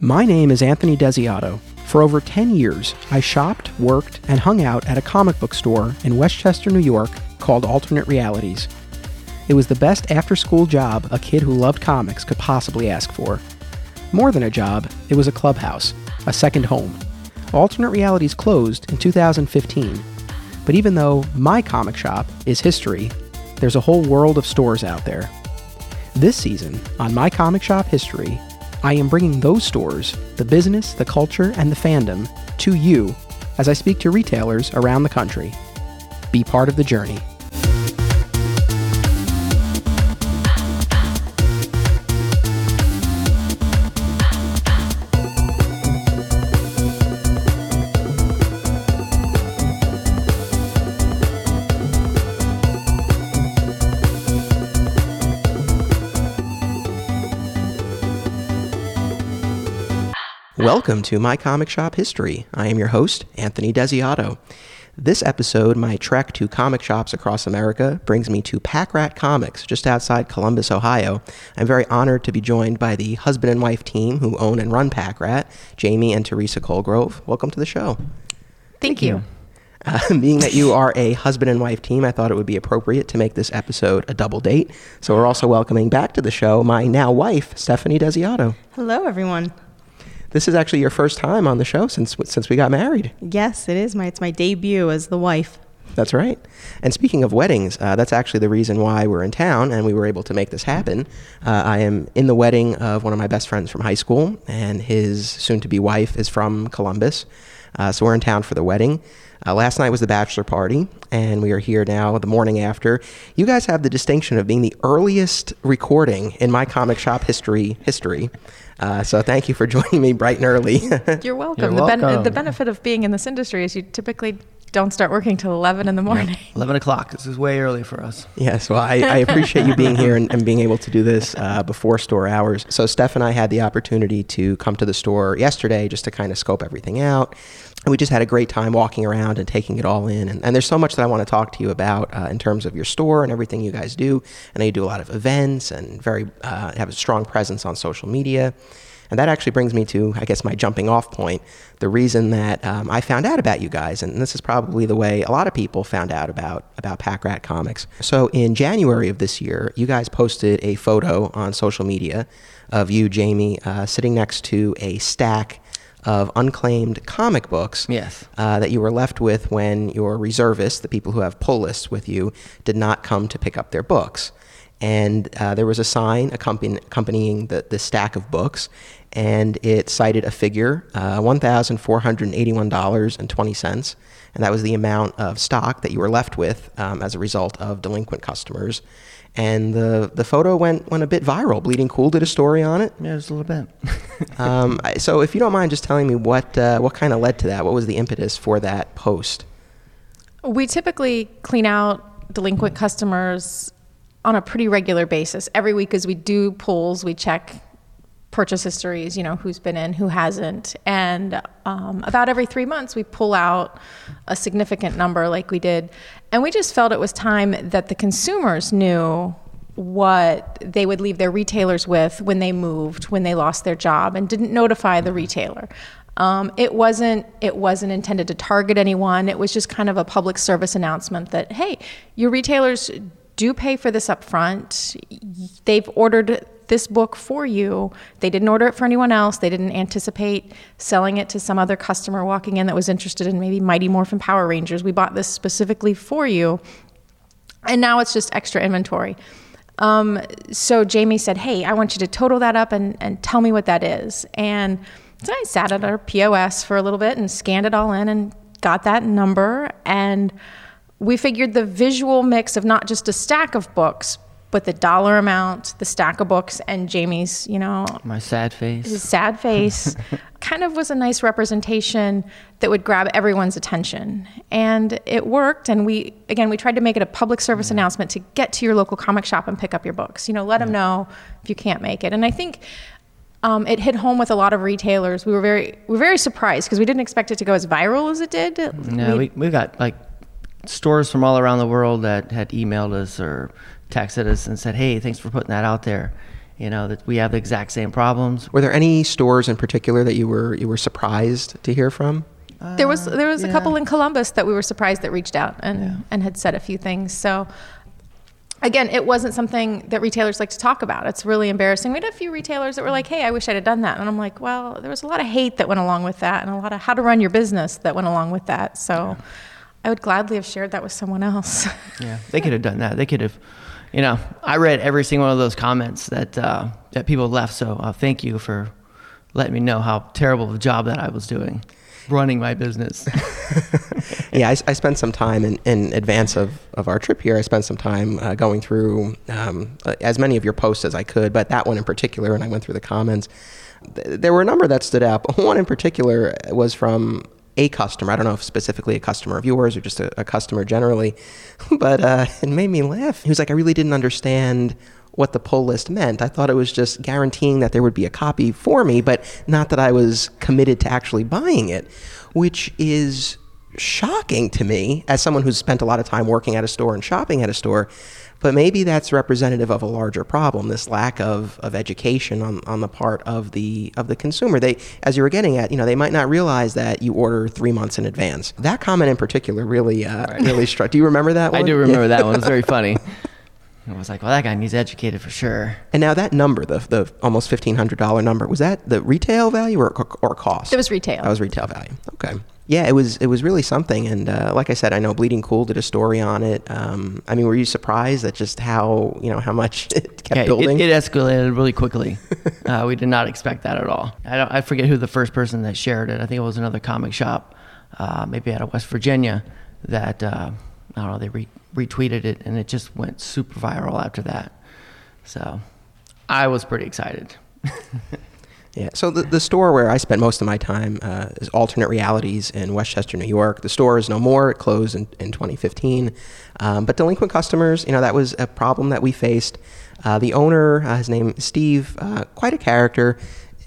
My name is Anthony Desiato. For over 10 years, I shopped, worked, and hung out at a comic book store in Westchester, New York called Alternate Realities. It was the best after school job a kid who loved comics could possibly ask for. More than a job, it was a clubhouse, a second home. Alternate Realities closed in 2015. But even though my comic shop is history, there's a whole world of stores out there. This season, on My Comic Shop History, I am bringing those stores, the business, the culture, and the fandom, to you as I speak to retailers around the country. Be part of the journey. Welcome to My Comic Shop History. I am your host, Anthony Desiato. This episode, my trek to comic shops across America, brings me to Pack Rat Comics, just outside Columbus, Ohio. I'm very honored to be joined by the husband and wife team who own and run Pack Rat, Jamie and Teresa Colgrove. Welcome to the show. Thank you. Uh, being that you are a husband and wife team, I thought it would be appropriate to make this episode a double date. So we're also welcoming back to the show my now wife, Stephanie Desiato. Hello, everyone. This is actually your first time on the show since since we got married. Yes, it is my it's my debut as the wife. That's right. And speaking of weddings, uh, that's actually the reason why we're in town and we were able to make this happen. Uh, I am in the wedding of one of my best friends from high school, and his soon to be wife is from Columbus. Uh, so we're in town for the wedding. Uh, last night was the bachelor party, and we are here now the morning after. You guys have the distinction of being the earliest recording in my comic shop history history. Uh, so thank you for joining me bright and early. You're welcome. You're the, ben- welcome. the benefit of being in this industry is you typically don't start working till 11 in the morning. 11 o'clock. This is way early for us. Yes, well, I, I appreciate you being here and, and being able to do this uh, before store hours. So, Steph and I had the opportunity to come to the store yesterday just to kind of scope everything out. And we just had a great time walking around and taking it all in. And, and there's so much that I want to talk to you about uh, in terms of your store and everything you guys do. I know you do a lot of events and very uh, have a strong presence on social media. And that actually brings me to, I guess, my jumping off point. The reason that um, I found out about you guys, and this is probably the way a lot of people found out about, about Pack Rat Comics. So in January of this year, you guys posted a photo on social media of you, Jamie, uh, sitting next to a stack of unclaimed comic books Yes. uh, that you were left with when your reservists, the people who have pull lists with you, did not come to pick up their books. And uh, there was a sign accompanying, accompanying the, the stack of books, and it cited a figure, uh, $1,481.20. And that was the amount of stock that you were left with um, as a result of delinquent customers. And the, the photo went, went a bit viral. Bleeding Cool did a story on it. Yeah, just a little bit. Um, so if you don't mind just telling me what, uh, what kind of led to that, what was the impetus for that post? We typically clean out delinquent customers on a pretty regular basis. Every week, as we do polls, we check purchase histories, you know, who's been in, who hasn't. And um, about every three months, we pull out a significant number like we did. And we just felt it was time that the consumers knew what they would leave their retailers with when they moved, when they lost their job, and didn't notify the retailer. Um, it wasn't it wasn't intended to target anyone. It was just kind of a public service announcement that hey, your retailers do pay for this up front. They've ordered this book for you. They didn't order it for anyone else. They didn't anticipate selling it to some other customer walking in that was interested in maybe Mighty Morphin Power Rangers. We bought this specifically for you. And now it's just extra inventory. Um, so Jamie said, Hey, I want you to total that up and, and tell me what that is. And so I sat at our POS for a little bit and scanned it all in and got that number. And we figured the visual mix of not just a stack of books, but the dollar amount, the stack of books, and Jamie's, you know, My sad face. his sad face kind of was a nice representation that would grab everyone's attention. And it worked and we again we tried to make it a public service announcement to get to your local comic shop and pick up your books. You know let them know if you can't make it. And i think um, it hit home with a lot of retailers. We were very we were very surprised because we didn't expect it to go as viral as it did. Yeah, we, we got like stores from all around the world that had emailed us or texted us and said, "Hey, thanks for putting that out there." You know that we have the exact same problems. Were there any stores in particular that you were you were surprised to hear from? there was there was a uh, couple in Columbus that we were surprised that reached out and and had said a few things. So again, it wasn't something that retailers like to talk about. It's really embarrassing. We had a few retailers that were like, "Hey, I wish I'd have done that," and I'm like, "Well, there was a lot of hate that went along with that, and a lot of how to run your business that went along with that." So. I would gladly have shared that with someone else. Yeah, they could have done that. They could have, you know. I read every single one of those comments that uh, that people left. So uh, thank you for letting me know how terrible of a job that I was doing, running my business. yeah, I, I, spent some time in, in advance of, of our trip here. I spent some time uh, going through um, as many of your posts as I could, but that one in particular, and I went through the comments. Th- there were a number that stood out, but one in particular was from a customer. I don't know if specifically a customer of yours or just a, a customer generally, but uh, it made me laugh. He was like, I really didn't understand what the pull list meant. I thought it was just guaranteeing that there would be a copy for me, but not that I was committed to actually buying it, which is shocking to me as someone who's spent a lot of time working at a store and shopping at a store. But maybe that's representative of a larger problem, this lack of, of education on, on the part of the of the consumer. They as you were getting at, you know, they might not realize that you order three months in advance. That comment in particular really uh, right. really struck. Do you remember that one? I do remember that one. It was very funny. I was like, well, that guy needs educated for sure. And now that number, the the almost fifteen hundred dollar number, was that the retail value or or cost? It was retail. That was retail value. Okay yeah, it was it was really something. And uh, like I said, I know Bleeding Cool did a story on it. Um, I mean, were you surprised at just how you know how much it kept yeah, building? It, it escalated really quickly. uh, we did not expect that at all. I don't. I forget who the first person that shared it. I think it was another comic shop, uh, maybe out of West Virginia, that uh, I don't know. They re- retweeted it, and it just went super viral after that. So, I was pretty excited. Yeah. So the, the store where I spent most of my time uh, is Alternate Realities in Westchester, New York. The store is no more. It closed in, in 2015. Um, but delinquent customers, you know, that was a problem that we faced. Uh, the owner, uh, his name is Steve, uh, quite a character.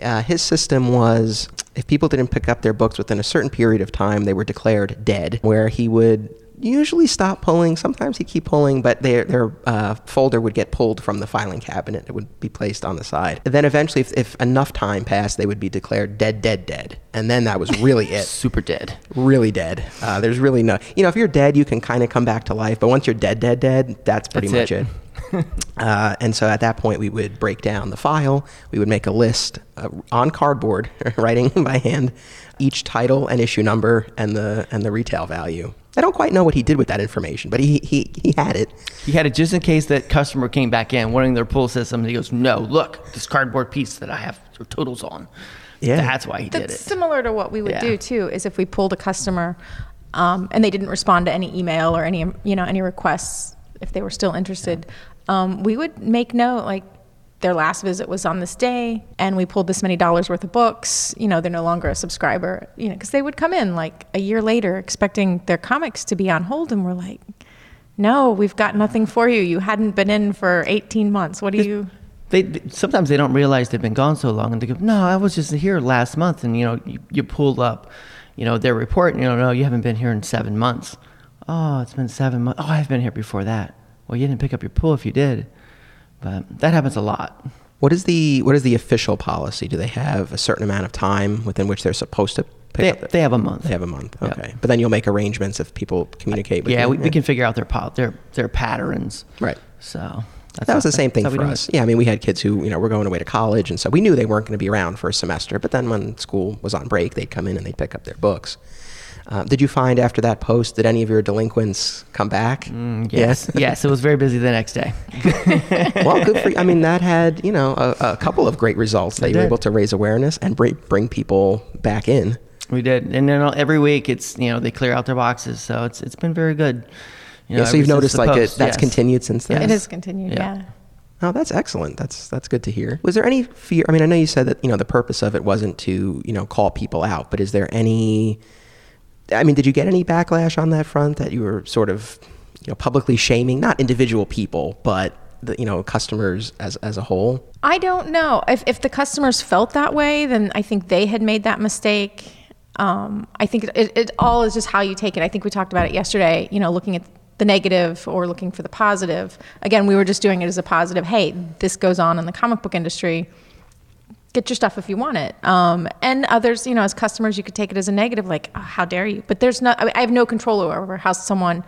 Uh, his system was if people didn't pick up their books within a certain period of time, they were declared dead, where he would usually stop pulling. Sometimes he'd keep pulling, but their, their uh, folder would get pulled from the filing cabinet. It would be placed on the side. And then eventually, if, if enough time passed, they would be declared dead, dead, dead. And then that was really it. Super dead. Really dead. Uh, there's really no, you know, if you're dead, you can kind of come back to life. But once you're dead, dead, dead, that's pretty that's much it. it. uh, and so at that point, we would break down the file. We would make a list uh, on cardboard, writing by hand, each title and issue number and the and the retail value. I don't quite know what he did with that information, but he, he, he had it. He had it just in case that customer came back in wanting their pull system. And he goes, No, look, this cardboard piece that I have totals on. Yeah. That's why he That's did it. That's similar to what we would yeah. do too, is if we pulled a customer um, and they didn't respond to any email or any you know any requests if they were still interested, um, we would make note like their last visit was on this day and we pulled this many dollars worth of books. You know they're no longer a subscriber you know because they would come in like a year later expecting their comics to be on hold and we're like no we've got nothing for you. You hadn't been in for 18 months. What do you they sometimes they don't realize they've been gone so long and they go no i was just here last month and you know you, you pulled up you know their report and you know no you haven't been here in seven months oh it's been seven months oh i've been here before that well you didn't pick up your pool if you did but that happens a lot. What is the what is the official policy? Do they have a certain amount of time within which they're supposed to pick they, they have a month. They have a month. Okay, yep. but then you'll make arrangements if people communicate with. Yeah, you. We, we can figure out their their their patterns. Right. So that was the same thing for us. Yeah, I mean, we had kids who you know were going away to college, and so we knew they weren't going to be around for a semester. But then when school was on break, they'd come in and they'd pick up their books. Um, did you find after that post did any of your delinquents come back? Mm, yes, yes. It was very busy the next day. well, good for you. I mean, that had you know a, a couple of great results that you were able to raise awareness and bring bring people back in. We did, and then every week it's you know they clear out their boxes, so it's it's been very good. You know, yeah, so you've noticed like post, it, that's yes. continued since then. It has continued, yeah. yeah. Oh, that's excellent. That's that's good to hear. Was there any fear? I mean, I know you said that you know the purpose of it wasn't to you know call people out, but is there any I mean, did you get any backlash on that front that you were sort of, you know, publicly shaming not individual people, but the you know customers as as a whole? I don't know if if the customers felt that way, then I think they had made that mistake. Um, I think it, it all is just how you take it. I think we talked about it yesterday. You know, looking at the negative or looking for the positive. Again, we were just doing it as a positive. Hey, this goes on in the comic book industry. Get your stuff if you want it. Um, and others, you know, as customers, you could take it as a negative, like, oh, how dare you? But there's not, I, mean, I have no control over how someone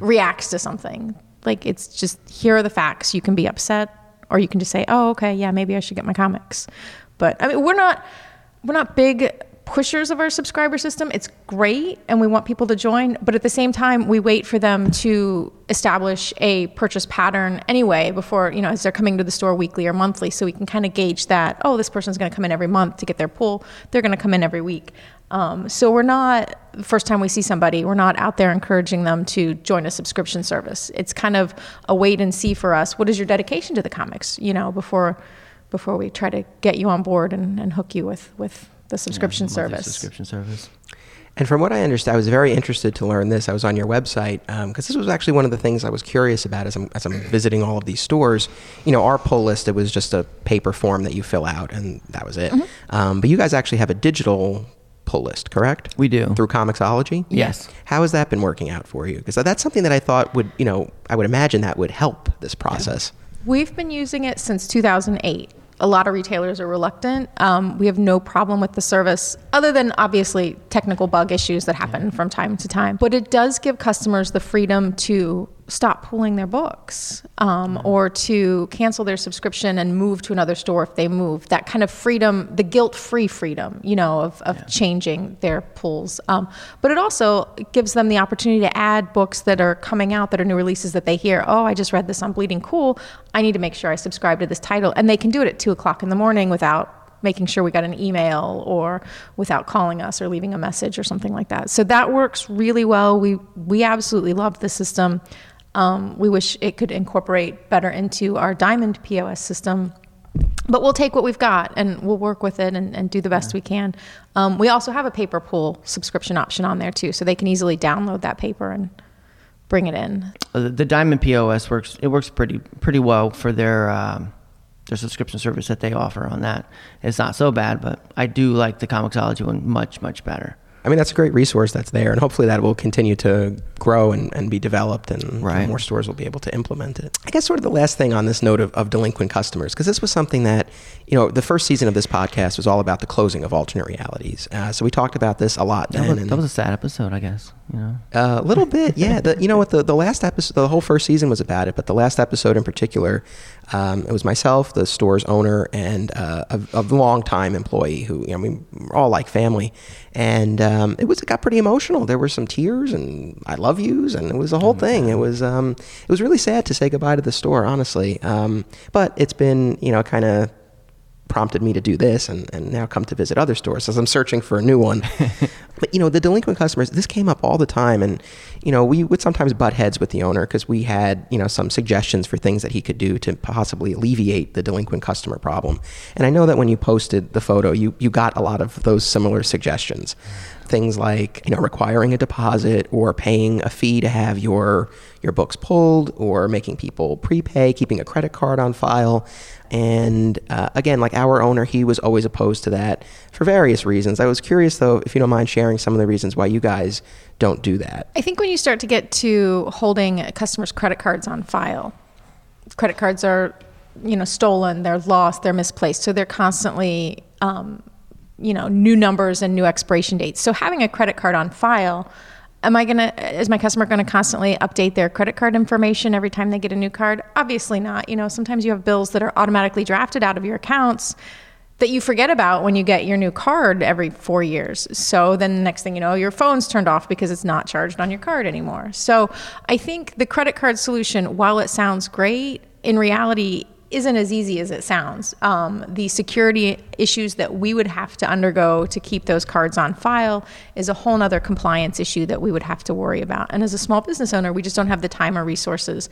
reacts to something. Like, it's just, here are the facts. You can be upset or you can just say, oh, okay, yeah, maybe I should get my comics. But I mean, we're not, we're not big pushers of our subscriber system. It's great and we want people to join, but at the same time, we wait for them to establish a purchase pattern anyway before, you know, as they're coming to the store weekly or monthly. So we can kind of gauge that, oh, this person's going to come in every month to get their pull. They're going to come in every week. Um, so we're not, the first time we see somebody, we're not out there encouraging them to join a subscription service. It's kind of a wait and see for us. What is your dedication to the comics, you know, before before we try to get you on board and, and hook you with, with the subscription Yeah, service. Subscription service. And from what I understand, I was very interested to learn this. I was on your website because this was actually one of the things I was curious about as I'm, as I'm visiting all of these stores. You know, our pull list, it was just a paper form that you fill out, and that was it. Um, but you guys actually have a digital pull list, correct? We do. Through Comixology? Yes. How has that been working out for you? Because that's something that I thought would, you know, I would imagine that would help this process. We've been using it since 2008. A lot of retailers are reluctant. Um, we have no problem with the service, other than obviously technical bug issues that happen from time to time. But it does give customers the freedom to stop pulling their books um, or to cancel their subscription and move to another store if they move. That kind of freedom, the guilt free freedom, you know, of, of changing their pulls. Um, but it also gives them the opportunity to add books that are coming out that are new releases that they hear, oh, I just read this on Bleeding Cool. I need to make sure I subscribe to this title. And they can do it at two o'clock in the morning without making sure we got an email or without calling us or leaving a message or something like that. So that works really well. We we absolutely love the system. Um, we wish it could incorporate better into our Diamond POS system. But we'll take what we've got and we'll work with it and, and do the best we can. Um, we also have a paper pool subscription option on there too, so they can easily download that paper and bring it in. Uh, The, the Diamond POS works. It works pretty pretty well for their um, their subscription service that they offer on that. It's not so bad, but I do like the Comixology one much much better. I mean, that's a great resource that's there, and hopefully that will continue to grow and, and be developed, and Right. more stores will be able to implement it. I guess sort of the last thing on this note of, of delinquent customers, because this was something that, you know, the first season of this podcast was all about the closing of alternate realities. Uh, so we talked about this a lot That then. was, and, that was a sad episode, I guess. You know. uh, a little bit, yeah. The, you know what? The, the last episode, the whole first season was about it, but the last episode in particular, um, it was myself, the store's owner, and uh, a, a long-time employee who, you know, I mean, we're all like family, and um, it was it got pretty emotional. There were some tears and I love yous, and it was a whole thing. It was um, it was really sad to say goodbye to the store, honestly. Um, but it's been, you know, kind of prompted me to do this and, and now come to visit other stores as I'm searching for a new one. but you know, the delinquent customers, this came up all the time and you know, we would sometimes butt heads with the owner because we had, you know, some suggestions for things that he could do to possibly alleviate the delinquent customer problem. And I know that when you posted the photo, you you got a lot of those similar suggestions. Things like, you know, requiring a deposit or paying a fee to have your your books pulled or making people prepay, keeping a credit card on file. And uh, again, like our owner, he was always opposed to that for various reasons. I was curious, though, if you don't mind sharing some of the reasons why you guys don't do that. I think when you start to get to holding customers' credit cards on file, credit cards are, you know, stolen, they're lost, they're misplaced, so they're constantly, um, you know, new numbers and new expiration dates. So having a credit card on file, am I gonna, is my customer gonna constantly update their credit card information every time they get a new card? Obviously not. You know, sometimes you have bills that are automatically drafted out of your accounts that you forget about when you get your new card every four years. So then the next thing you know, your phone's turned off because it's not charged on your card anymore. So I think the credit card solution, while it sounds great, in reality isn't as easy as it sounds. Um, the security issues that we would have to undergo to keep those cards on file is a whole other compliance issue that we would have to worry about. And as a small business owner, we just don't have the time or resources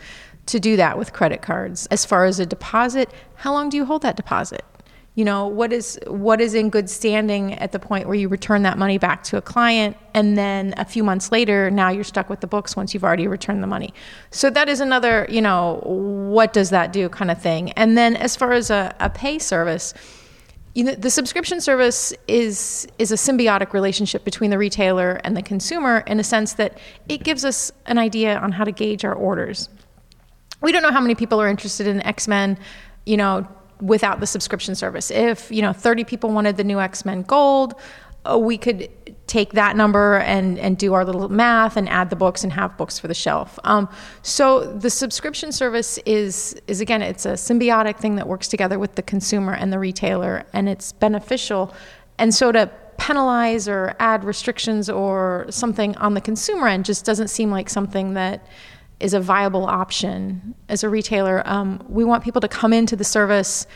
to do that with credit cards. As far as a deposit, how long do you hold that deposit? You know what is what is in good standing at the point where you return that money back to a client and then a few months later now you're stuck with the books once you've already returned the money so that is another you know what does that do kind of thing and then as far as a, a pay service you know, the subscription service is is a symbiotic relationship between the retailer and the consumer in a sense that it gives us an idea on how to gauge our orders. We don't know how many people are interested in X Men, you know, without the subscription service. If you know, 30 people wanted the new X Men Gold, uh, we could take that number and and do our little math and add the books and have books for the shelf. Um, so the subscription service is is again it's a symbiotic thing that works together with the consumer and the retailer, and it's beneficial. And so to penalize or add restrictions or something on the consumer end just doesn't seem like something that is a viable option as a retailer. Um, we want people to come into the service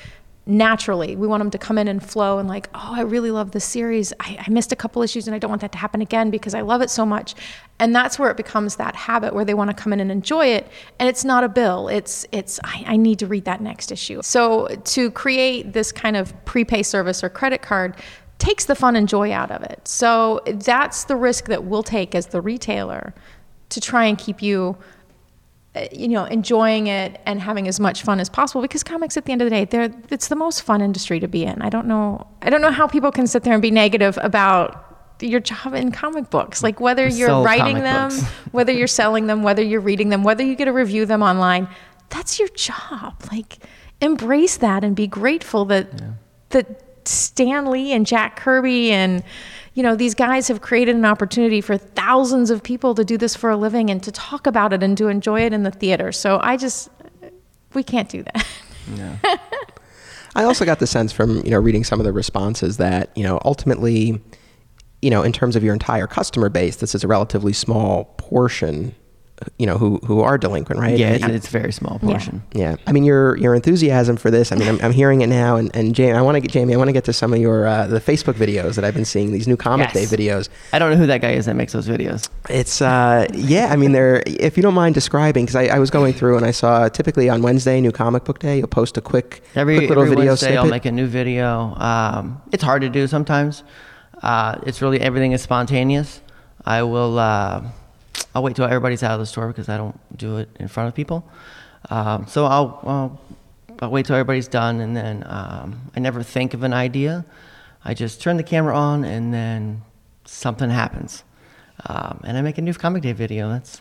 naturally. We want them to come in and flow and like, oh, I really love this series. I, I, missed a couple issues and I don't want that to happen again because I love it so much. And that's where it becomes that habit where they want to come in and enjoy it. And it's not a bill. It's it's I, I need to read that next issue. So to create this kind of prepay service or credit card takes the fun and joy out of it. So that's the risk that we'll take as the retailer to try and keep you Uh, you know enjoying it and having as much fun as possible because comics at the end of the day they're it's the most fun industry to be in. I don't know i don't know how people can sit there and be negative about your job in comic books. Like whether you're Sell writing them books. whether you're selling them whether you're reading them whether you get to review them online that's your job. Like embrace that and be grateful that that stan lee and jack kirby and you know these guys have created an opportunity for thousands of people to do this for a living and to talk about it and to enjoy it in the theater so i just we can't do that Yeah. I also got the sense from you know reading some of the responses that you know ultimately, you know, in terms of your entire customer base, this is a relatively small portion, you know, who who are delinquent, right? Yeah, And- it's, it's a very small portion. yeah. I mean, your your enthusiasm for this. I mean, I'm, I'm hearing it now, and, and Jamie, I want to get Jamie. I want to get to some of your uh, the Facebook videos that I've been seeing. These new comic Yes. day videos. I don't know who that guy is that makes those videos. It's uh, yeah. I mean, they're if you don't mind describing, because I, I was going through and I saw typically on Wednesday, new comic book day, you'll post a quick Every, quick little every video Wednesday, snippet. I'll make a new video. Um, it's hard to do sometimes. Uh, it's really everything is spontaneous. I will. Uh, I'll wait till everybody's out of the store because I don't do it in front of people. Um, so I'll, I'll I'll wait till everybody's done, and then um, I never think of an idea. I just turn the camera on, and then something happens, um, and I make a new comic day video. That's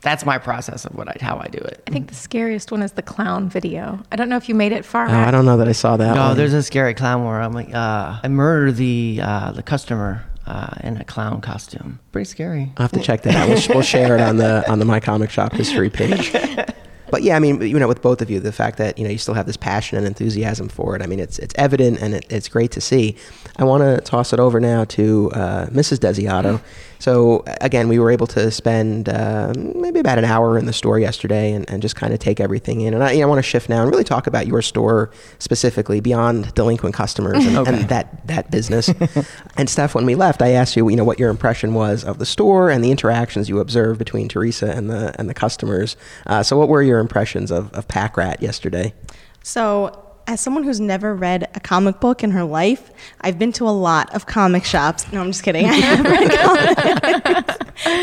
that's my process of what I how I do it. i think the scariest one is the clown video i don't know if you made it far Oh, I don't know that I saw that. No, one. there's a scary clown where I'm like, uh, I murder the uh, the customer uh, in a clown costume. Pretty scary. I'll have to check that out. We'll, we'll share it on the on the My Comic Shop history page. But yeah, I mean, you know, with both of you, the fact that you know you still have this passion and enthusiasm for it, I mean, it's it's evident and it, it's great to see. I want to toss it over now to uh, Mrs. Desiato. So again, we were able to spend uh, maybe about an hour in the store yesterday and, and just kind of take everything in. And I, you know, want to shift now and really talk about your store specifically beyond delinquent customers and, Okay. and that that business. and Steph, when we left, I asked you, you know, what your impression was of the store and the interactions you observed between Teresa and the and the customers. Uh, so, what were your impressions of, of Pack Rat yesterday? So, as someone who's never read a comic book in her life, I've been to a lot of comic shops. No, I'm just kidding. I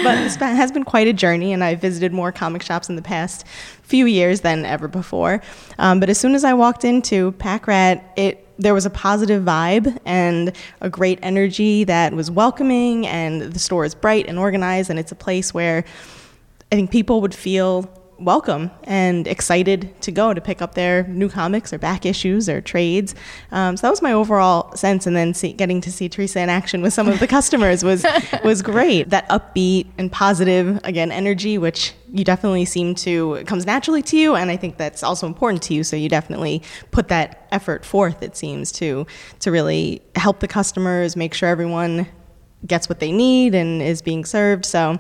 but this has been quite a journey, and I've visited more comic shops in the past few years than ever before. Um, but as soon as I walked into Pack Rat, it there was a positive vibe and a great energy that was welcoming, and the store is bright and organized, and it's a place where I think people would feel welcome and excited to go to pick up their new comics or back issues or trades. Um, so that was my overall sense. And then see, getting to see Teresa in action with some of the customers was was great. That upbeat and positive again energy, which you definitely seem to comes naturally to you, and I think that's also important to you. So you definitely put that effort forth. It seems to to really help the customers, make sure everyone gets what they need and is being served. So,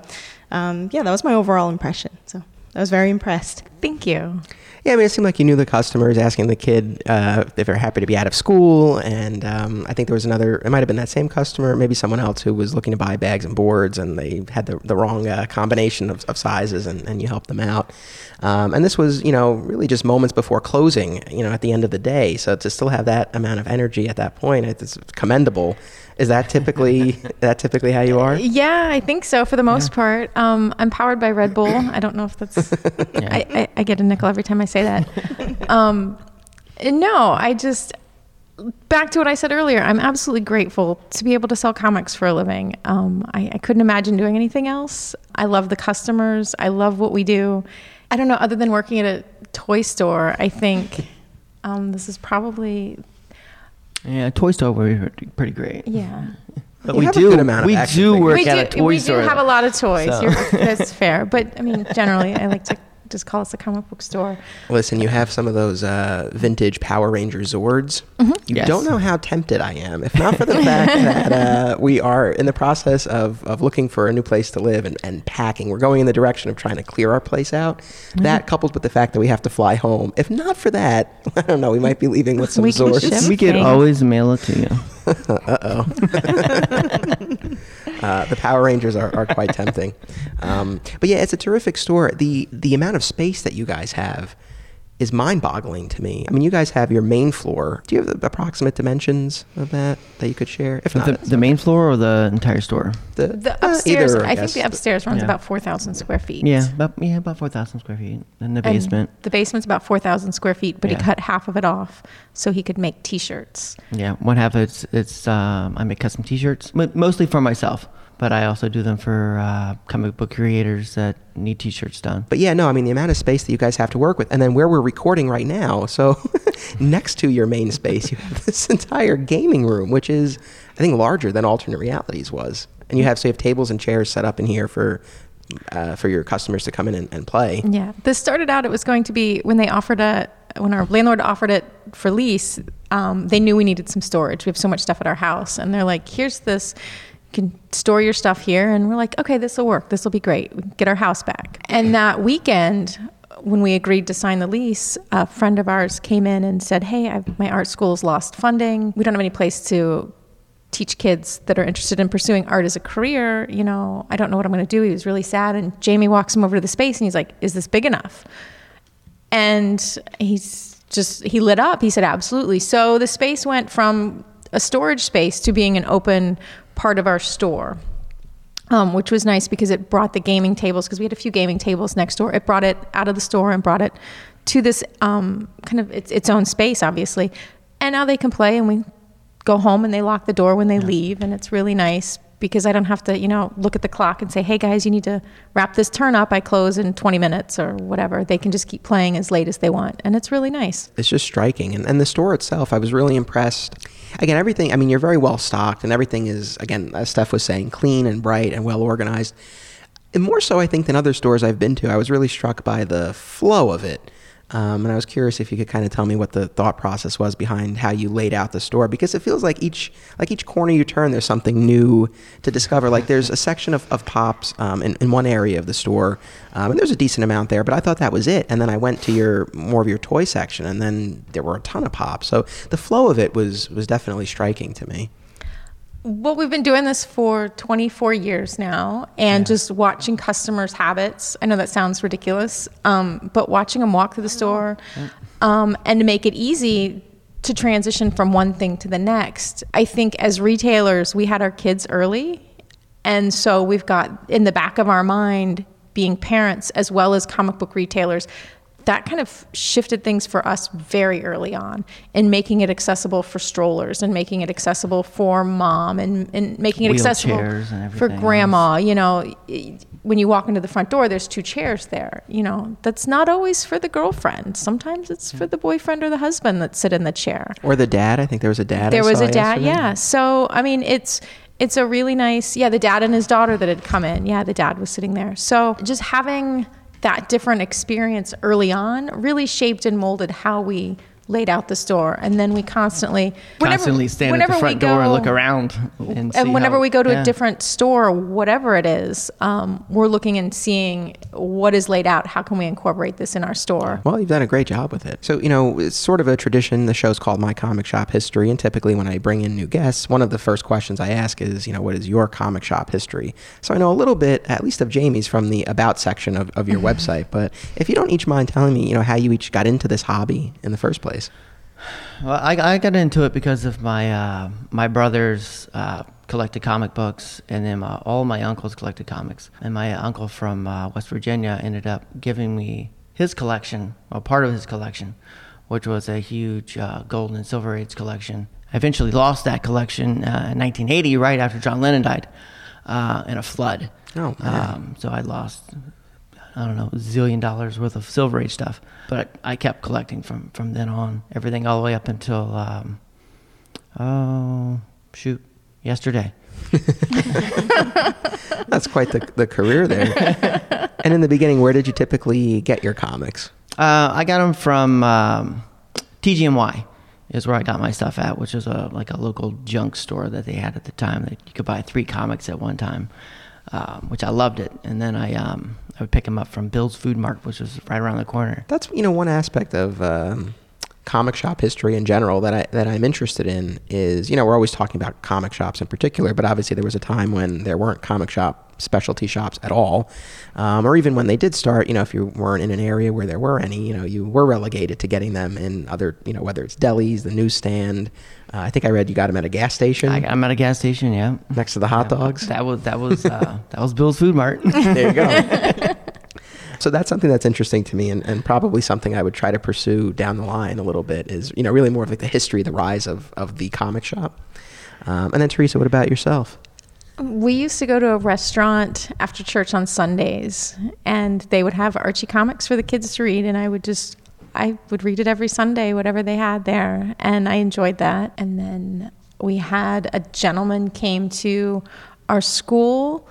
um, yeah, that was my overall impression. So I was very impressed. thank you Yeah, I mean, it seemed like you knew the customers, asking the kid uh, if they're happy to be out of school, and um, I think there was another. It might have been that same customer, maybe someone else who was looking to buy bags and boards, and they had the, the wrong uh, combination of, of sizes, and, and you helped them out. Um, and this was, you know, really just moments before closing, you know, at the end of the day. So to still have that amount of energy at that point, it's commendable. Is that typically that typically how you are? Yeah, I think so for the most part. Um, I'm powered by Red Bull. I don't know if that's. I, I, I get a nickel every time I say that. um, no, I just back to what I said earlier, I'm absolutely grateful to be able to sell comics for a living. Um, I, I couldn't imagine doing anything else. I love the customers. I love what we do. I don't know, other than working at a toy store, I think um, this is probably, Yeah, toy store would be pretty- pretty great. yeah. But You we a do amount of we do figures. work we at do, a toy we store. do have a lot of toys. So- You're, that's fair. But I mean, generally, I like to just call us a comic book store. Listen, you have some of those uh, vintage Power Ranger Zords. You Yes. don't know how tempted I am. If not for the fact that uh, we are in the process of, of looking for a new place to live and, and packing, we're going in the direction of trying to clear our place out. That coupled with the fact that we have to fly home. If not for that, I don't know, we might be leaving with some We Zords. ship. we could always mail it to you. Uh, oh. the Power Rangers are, are quite tempting. Um, but yeah, it's a terrific store. The the amount of space that you guys have is mind-boggling to me. I mean, you guys have your main floor. Do you have the approximate dimensions of that that you could share? If not, the, the main floor or the entire store? the, The uh, upstairs, either, I, think the upstairs runs Yeah. about 4,000 square feet. Yeah, about yeah about four thousand square feet. And the And basement. the basement's about 4,000 square feet, but Yeah. he cut half of it off so he could make t shirts. Yeah, one half it's it's um, I make custom T-shirts, mo- mostly for myself, but I also do them for uh, comic book creators that need T-shirts done. But yeah, no, I mean the amount of space that you guys have to work with, and then where we're recording right now. So next to your main space, you have this entire gaming room, which is I think larger than alternate realities was. And you have so you have tables and chairs set up in here for uh, for your customers to come in and, and play. Yeah. This started out, it was going to be when they offered a when our landlord offered it for lease, um, they knew we needed some storage. We have so much stuff at our house. And they're like, here's this. Can store your stuff here. And we're like, okay, this will work. This will be great. We can get our house back. And that weekend, when we agreed to sign the lease, a friend of ours came in and said, Hey, I've, my art school's lost funding. We don't have any place to teach kids that are interested in pursuing art as a career. You know, I don't know what I'm going to do. He was really sad. And Jamie walks him over to the space and he's like, Is this big enough? And he's just, he lit up. He said, Absolutely. So the space went from a storage space to being an open part of our store um, which was nice because it brought the gaming tables because we had a few gaming tables next door. It brought it out of the store and brought it to this um, kind of its, its own space, obviously. And now they can play, and we go home and they lock the door when they leave, and it's really nice because I don't have to, you know, look at the clock and say, "Hey guys, you need to wrap this turn up. I close in 20 minutes or whatever." They can just keep playing as late as they want, and it's really nice. It's just striking. And, and the store itself, I was really impressed. Again, everything, I mean, you're very well stocked, and everything is, again, as Steph was saying, clean and bright and well organized. And more so, I think, than other stores I've been to, I was really struck by the flow of it. Um, and I was curious if you could kind of tell me what the thought process was behind how you laid out the store, because it feels like each like each corner you turn, there's something new to discover. Like there's a section of, of pops um, in, in one area of the store, um, and there's a decent amount there, but I thought that was it. And then I went to your more of your toy section, and then there were a ton of pops. So the flow of it was was definitely striking to me. Well, we've been doing this for 24 years now, and just watching customers' habits. I know that sounds ridiculous, um, but watching them walk through the store, um, and to make it easy to transition from one thing to the next. I think as retailers, we had our kids early, and so we've got in the back of our mind, being parents as well as comic book retailers, that kind of shifted things for us very early on in making it accessible for strollers and making it accessible for mom and, and making it accessible for grandma. You know, when you walk into the front door, there's two chairs there. You know, that's not always for the girlfriend. Sometimes it's for the boyfriend or the husband that sit in the chair Or the dad, I think there was a dad. I there was saw a dad yesterday. yeah so i mean it's it's a really nice yeah the dad and his daughter that had come in yeah the dad was sitting there so just having that different experience early on really shaped and molded how we laid out the store and then we constantly Constantly stand at whenever the we front door and look around and, see and whenever how- we go to yeah. a different store, whatever it is, um, we're looking and seeing what is laid out. How can we incorporate this in our store? Well, you've done a great job with it. So, you know, it's sort of a tradition. The show's called My Comic Shop History. And typically, when I bring in new guests, one of the first questions I ask is, you know, what is your comic shop history? So I know a little bit, at least of Jamie's, from the About section of, of your website. But if you don't each mind telling me, you know, how you each got into this hobby in the first place. Well, I, I got into it because of my uh, my brothers uh, collected comic books, and then my, all my uncles collected comics. And my uncle from uh, West Virginia ended up giving me his collection, or part of his collection, which was a huge uh, gold and silver age collection. I eventually lost that collection uh, in 1980, right after John Lennon died, uh, in a flood. Oh. Um, so I lost, I don't know, a zillion dollars worth of silver age stuff. But I kept collecting from from then on, everything all the way up until, um, oh shoot, yesterday. That's quite the, the career there. and in the beginning, where did you typically get your comics? Uh, I got them from um, TGMY is where I got my stuff at, which was a like a local junk store that they had at the time that you could buy three comics at one time, um, which I loved it. And then I um, I would pick them up from Bill's Food Mart, which was right around the corner. That's you know one aspect of um, comic shop history in general that I that I'm interested in is you know we're always talking about comic shops in particular, but obviously there was a time when there weren't comic shop specialty shops at all, um, or even when they did start. You know, if you weren't in an area where there were any, you know, you were relegated to getting them in other you know whether it's delis, the newsstand. Uh, I think I read you got them at a gas station I, I'm at a gas station, yeah. next to the hot dogs. That was that was uh, that was Bill's Food Mart. there you go. so that's something that's interesting to me and, and probably something I would try to pursue down the line a little bit is, you know, really more of like the history, the rise of, of the comic shop. Um, and then Teresa, what about yourself? We used to go to a restaurant after church on Sundays, and they would have Archie comics for the kids to read, and I would just I would read it every Sunday, whatever they had there, and I enjoyed that. And then we had a gentleman came to our school,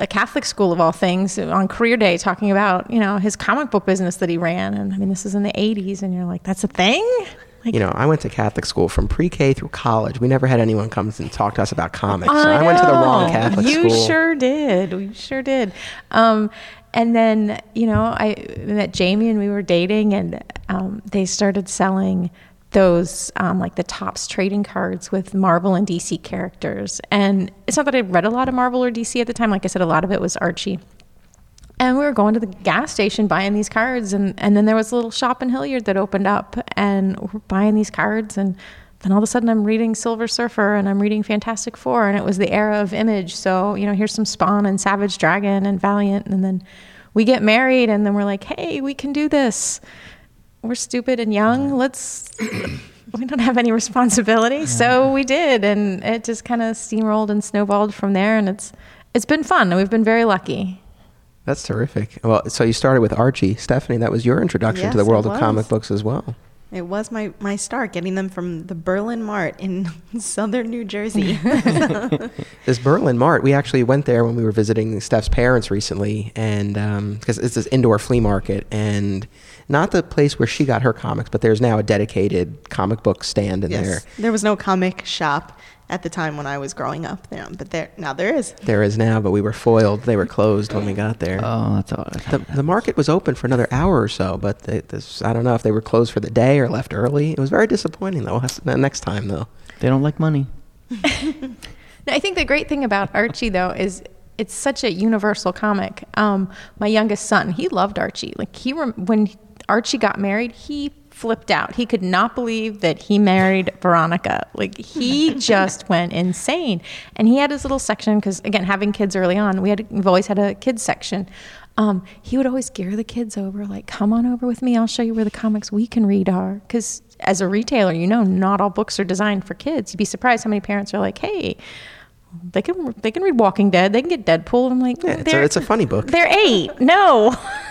a Catholic school of all things, on career day, talking about you know his comic book business that he ran. And I mean, this is in the '80s, and you're like, that's a thing. Like, You know, I went to Catholic school from pre-K through college. We never had anyone come and talk to us about comics. so I went to the wrong. Catholic you school. You sure did. We sure did. Um, and then you know, I met Jamie and we were dating, and um, they started selling those um, like the Topps trading cards with Marvel and DC characters. And it's not that I read a lot of Marvel or DC at the time. Like I said, a lot of it was Archie. And we were going to the gas station buying these cards, and, and then there was a little shop in Hilliard that opened up, and we're buying these cards, and then all of a sudden I'm reading Silver Surfer and I'm reading Fantastic Four, and it was the era of Image. So you know, here's some Spawn and Savage Dragon and Valiant, and then we get married, and then we're like, hey, we can do this. We're stupid and young. Let's. we don't have any responsibility, so we did, and it just kind of steamrolled and snowballed from there, and it's it's been fun, and we've been very lucky. That's terrific. Well, so you started with Archie. Stephanie, that was your introduction to the world of comic books as well. It was my, my start getting them from the Berlin Mart in southern New Jersey. This Berlin Mart, we actually went there when we were visiting Steph's parents recently, and um, because it's this indoor flea market, and not the place where she got her comics, but there's now a dedicated comic book stand in there. There was no comic shop at the time when I was growing up there, but there now there is. There is now, but we were foiled. They were closed when we got there. oh, that's all. the, the market was open for another hour or so, but they, this, I don't know if they were closed for the day or left early. It was very disappointing, though. We'll have to- next time, though. They don't like money. No, I think the great thing about Archie though is it's such a universal comic. Um, my youngest son, he loved Archie. Like he rem- when Archie got married, he flipped out. He could not believe that he married Veronica. Like he just went insane. And he had his little section because again, having kids early on, we had we've always had a kids section. Um, he would always gear the kids over, like, "Come on over with me. I'll show you where the comics we can read are." Because as a retailer, you know, not all books are designed for kids. You'd be surprised how many parents are like, "Hey." They can they can read Walking Dead. They can get Deadpool. I'm like, Yeah, it's a- it's a funny book. They're eight. No,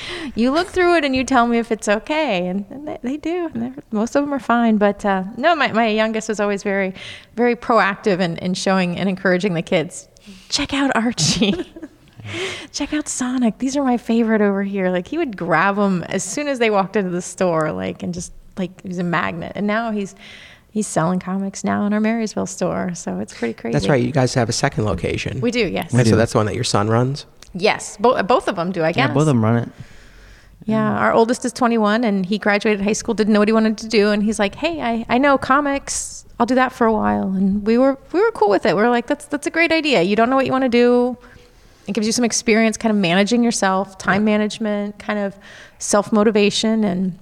you look through it and you tell me if it's okay, and, and they, they do. And most of them are fine. But uh, no, my, my youngest was always very very proactive in, in showing and encouraging the kids. Check out Archie. Check out Sonic. These are my favorite over here. Like he would grab them as soon as they walked into the store, like and just like he's a magnet. And now he's he's selling comics now in our Marysville store. So it's pretty crazy. That's right. You guys have a second location. We do, yes. And so that's the one that your son runs. Yes, bo- both of them do. I guess. Yeah, both of them run it. Yeah, our oldest is 21 and he graduated high school, didn't know what he wanted to do, and he's like, "Hey, I, I know comics. I'll do that for a while." And we were we were cool with it. We are like, "That's that's a great idea. You don't know what you want to do. It gives you some experience, kind of managing yourself, time management, kind of self motivation, and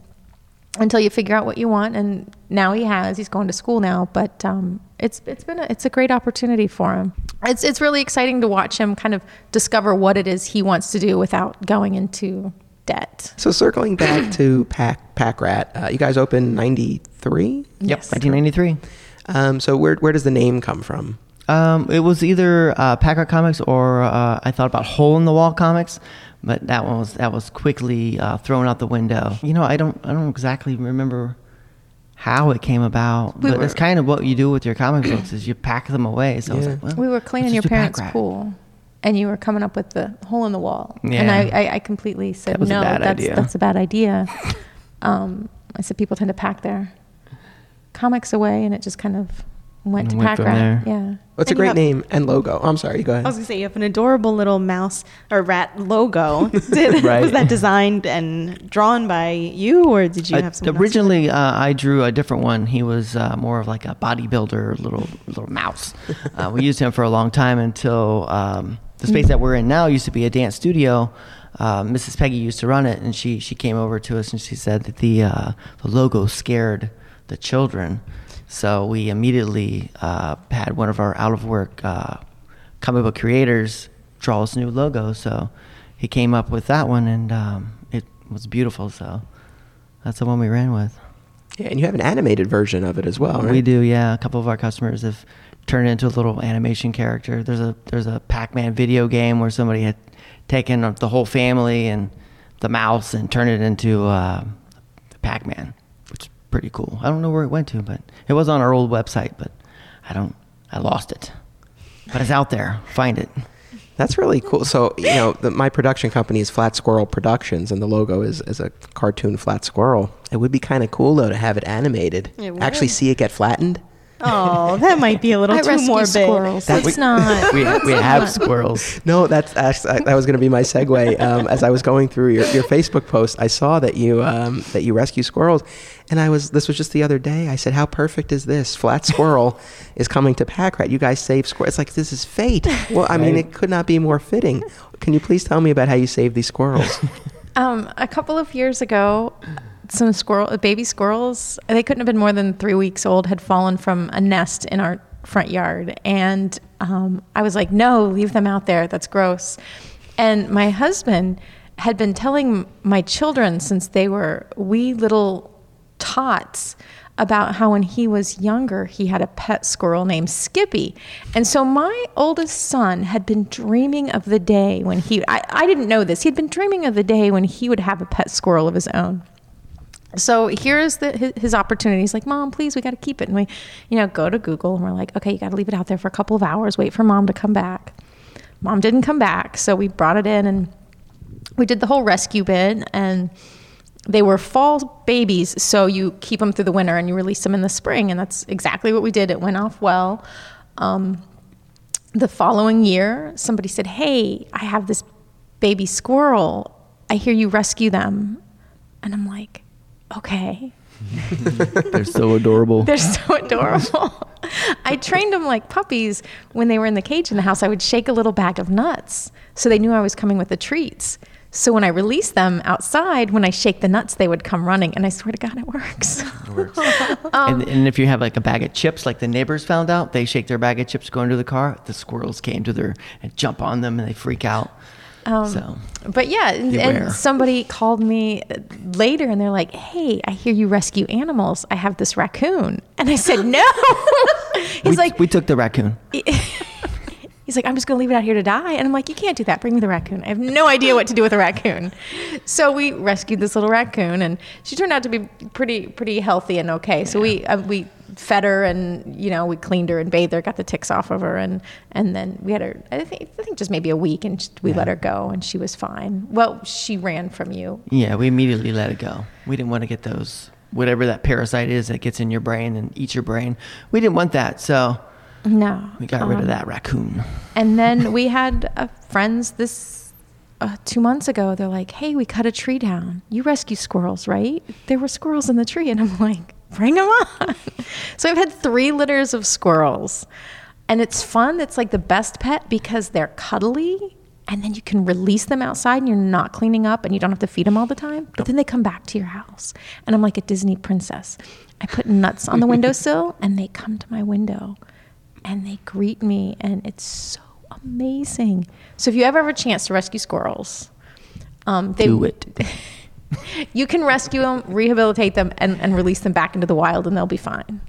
until you figure out what you want." And now he has. He's going to school now, but um, it's it's been a, it's a great opportunity for him. It's it's really exciting to watch him kind of discover what it is he wants to do without going into debt. So circling back to Pack Pack Rat, uh, you guys opened '93. Yep, 1993. Um, so where where does the name come from? Um, it was either uh, Packard Comics or uh, I thought about Hole in the Wall Comics, but that one was that was quickly uh, thrown out the window. You know, I don't I don't exactly remember how it came about, We but were- it's kind of what you do with your comic books is you pack them away. So I was Yeah. like, well, We were cleaning your just do Pack parents' pool, and you were coming up with the hole in the wall. And I, I, I completely said, That no, that's, idea." that's a bad idea. Um, I said, people tend to pack their comics away, and it just kind of went to Went pack from rat. there. Yeah. What's a And you great have- name and logo? Oh, I'm sorry. Go ahead. I was gonna say you have an adorable little mouse or rat logo. Did, Right. Was that designed and drawn by you, or did you Uh, have someone else? originally, uh, I drew a different one. He was uh, more of like a bodybuilder, little little mouse. Uh, we used him for a long time until um, the space that we're in now used to be a dance studio. Uh, Mrs. Peggy used to run it, and she she came over to us and she said that the uh, the logo scared the children. So we immediately uh, had one of our out of work uh, comic book creators draw us a new logo. So he came up with that one, and um, it was beautiful. So that's the one we ran with. Yeah, and you have an animated version of it as well, right? We do, yeah. A couple of our customers have turned it into a little animation character. There's a there's a Pac-Man video game where somebody had taken the whole family and the mouse and turned it into uh, Pac-Man, pretty cool. I don't know where it went to, but it was on our old website, but I don't I lost it. But it's out there. Find it. That's really cool. So, you know, the, my production company is Flat Squirrel Productions, and the logo is, is a cartoon flat squirrel. It would be kind of cool, though, to have it animated. It would. Actually, see it get flattened. Oh, that might be a little I too morbid. squirrels. That- Let's not. We, we have squirrels. No, that's, that's that was going to be my segue. Um, as I was going through your, your Facebook post, I saw that you um, that you rescue squirrels, and I was this was just the other day. I said, "How perfect is this? Flat Squirrel is coming to Pack Rat. You guys save squirrels. It's like this is fate. Well, I mean, it could not be more fitting. Can you please tell me about how you save these squirrels? Um, a couple of years ago, some squirrel, baby squirrels, they couldn't have been more than three weeks old, had fallen from a nest in our front yard. And um, I was like, no, leave them out there. That's gross. And my husband had been telling my children since they were wee little tots about how when he was younger he had a pet squirrel named Skippy. And so my oldest son had been dreaming of the day when he I, I didn't know this. He'd been dreaming of the day when he would have a pet squirrel of his own. So here's the his, opportunity. He's like, "Mom, please, we got to keep it." And we, you know, go to Google and we're like, "Okay, you got to leave it out there for a couple of hours. Wait for mom to come back." Mom didn't come back, so we brought it in and we did the whole rescue bit and they were fall babies so you keep them through the winter and you release them in the spring and that's exactly what we did it went off well um, the following year somebody said hey i have this baby squirrel i hear you rescue them and i'm like okay They're so adorable. they're so adorable. I trained them like puppies when they were in the cage in the house. I would shake a little bag of nuts so they knew I was coming with the treats. So when I release them outside, when I shake the nuts, they would come running. And I swear to God, it works. It um, and, and if you have like a bag of chips, like the neighbors found out, they shake their bag of chips, go into the car. The squirrels came to their and jump on them, and they freak out. Um, so But yeah, and, and somebody called me later and they're like, hey, I hear you rescue animals. I have this raccoon. And I said, no. He's we, like, we took the raccoon. He's like, I'm just going to leave it out here to die. And I'm like, you can't do that. Bring me the raccoon. I have no idea what to do with a raccoon. So we rescued this little raccoon, and she turned out to be pretty, pretty healthy and okay. So we uh, we fed her, and you know, we cleaned her and bathed her, got the ticks off of her, and and then we had her. I think I think just maybe a week, and we let her go, and she was fine. Well, she ran from you. Yeah, we immediately let it go. We didn't want to get those whatever that parasite is that gets in your brain and eats your brain. We didn't want that, so No, we got rid Um, of that raccoon. And then we had uh, friends this uh, two months ago. They're like, "Hey, we cut a tree down. You rescue squirrels, right? There were squirrels in the tree." And I'm like, "Bring them on!" so I've had three litters of squirrels, and it's fun. It's like the best pet because they're cuddly, and then you can release them outside, and you're not cleaning up, and you don't have to feed them all the time. But then they come back to your house, and I'm like a Disney princess. I put nuts on the windowsill, and they come to my window and they greet me and it's so amazing so if you ever have a chance to rescue squirrels Um, they, Do it. You can rescue them, rehabilitate them, and, and release them back into the wild, and they'll be fine.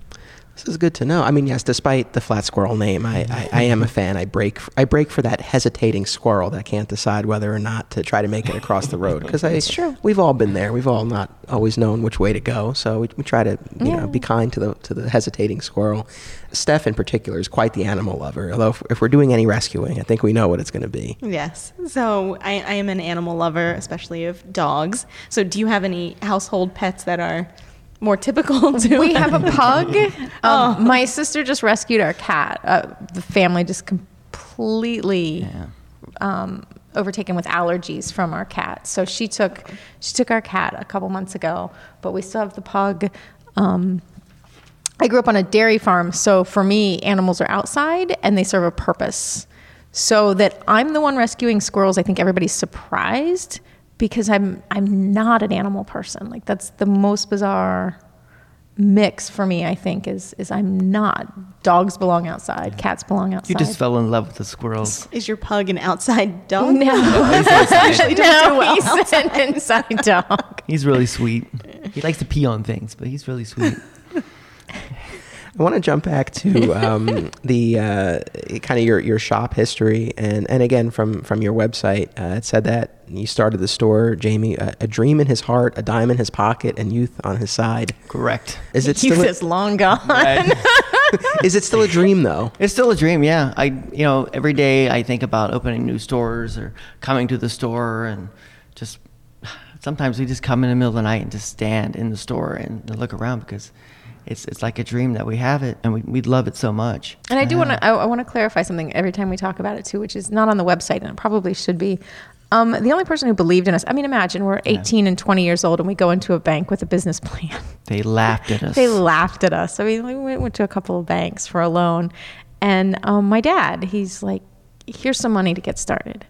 This is good to know. I mean, yes, despite the flat squirrel name, I, I, I am a fan. I break I break for that hesitating squirrel that can't decide whether or not to try to make it across the road. Because It's true. We've all been there. We've all not always known which way to go. So we, we try to you Yeah. know be kind to the to the hesitating squirrel. Steph in particular is quite the animal lover. Although if, if we're doing any rescuing, I think we know what it's going to be. Yes. So I, I am an animal lover, especially of dogs. So do you have any household pets that are more typical to We have a pug. Um, My sister just rescued our cat. Uh, the family just completely um, overtaken with allergies from our cat. So she took she took our cat a couple months ago, but we still have the pug. Um, I grew up on a dairy farm, so for me, animals are outside and they serve a purpose. So that I'm the one rescuing squirrels, I think everybody's surprised because I'm I'm not an animal person. Like that's the most bizarre mix for me. I think is is I'm not. Dogs belong outside, cats belong outside. You just fell in love with the squirrels. Is your pug an outside dog? no, oh, Actually doesn't do no, well he's an inside dog. He's really sweet. He likes to pee on things, but he's really sweet. I want to jump back to um, the uh, kind of your, your shop history, and, and again from from your website, uh, it said that you started the store, Jamie, a, a dream in his heart, a dime in his pocket, and youth on his side. Correct. Is it Youth still is long gone. is it still a dream though? It's still a dream, yeah. I, you know, every day I think about opening new stores or coming to the store, and just sometimes we just come in the middle of the night and just stand in the store and look around because it's it's like a dream that we have it and we we love it so much. And I do want to I, I want to clarify something every time we talk about it too, which is not on the website, and it probably should be. Um, the only person who believed in us. I mean, imagine we're 18 and 20 years old, and we go into a bank with a business plan. They laughed at us. they laughed at us. I mean, we went, went to a couple of banks for a loan, and um, my dad, he's like, "Here's some money to get started."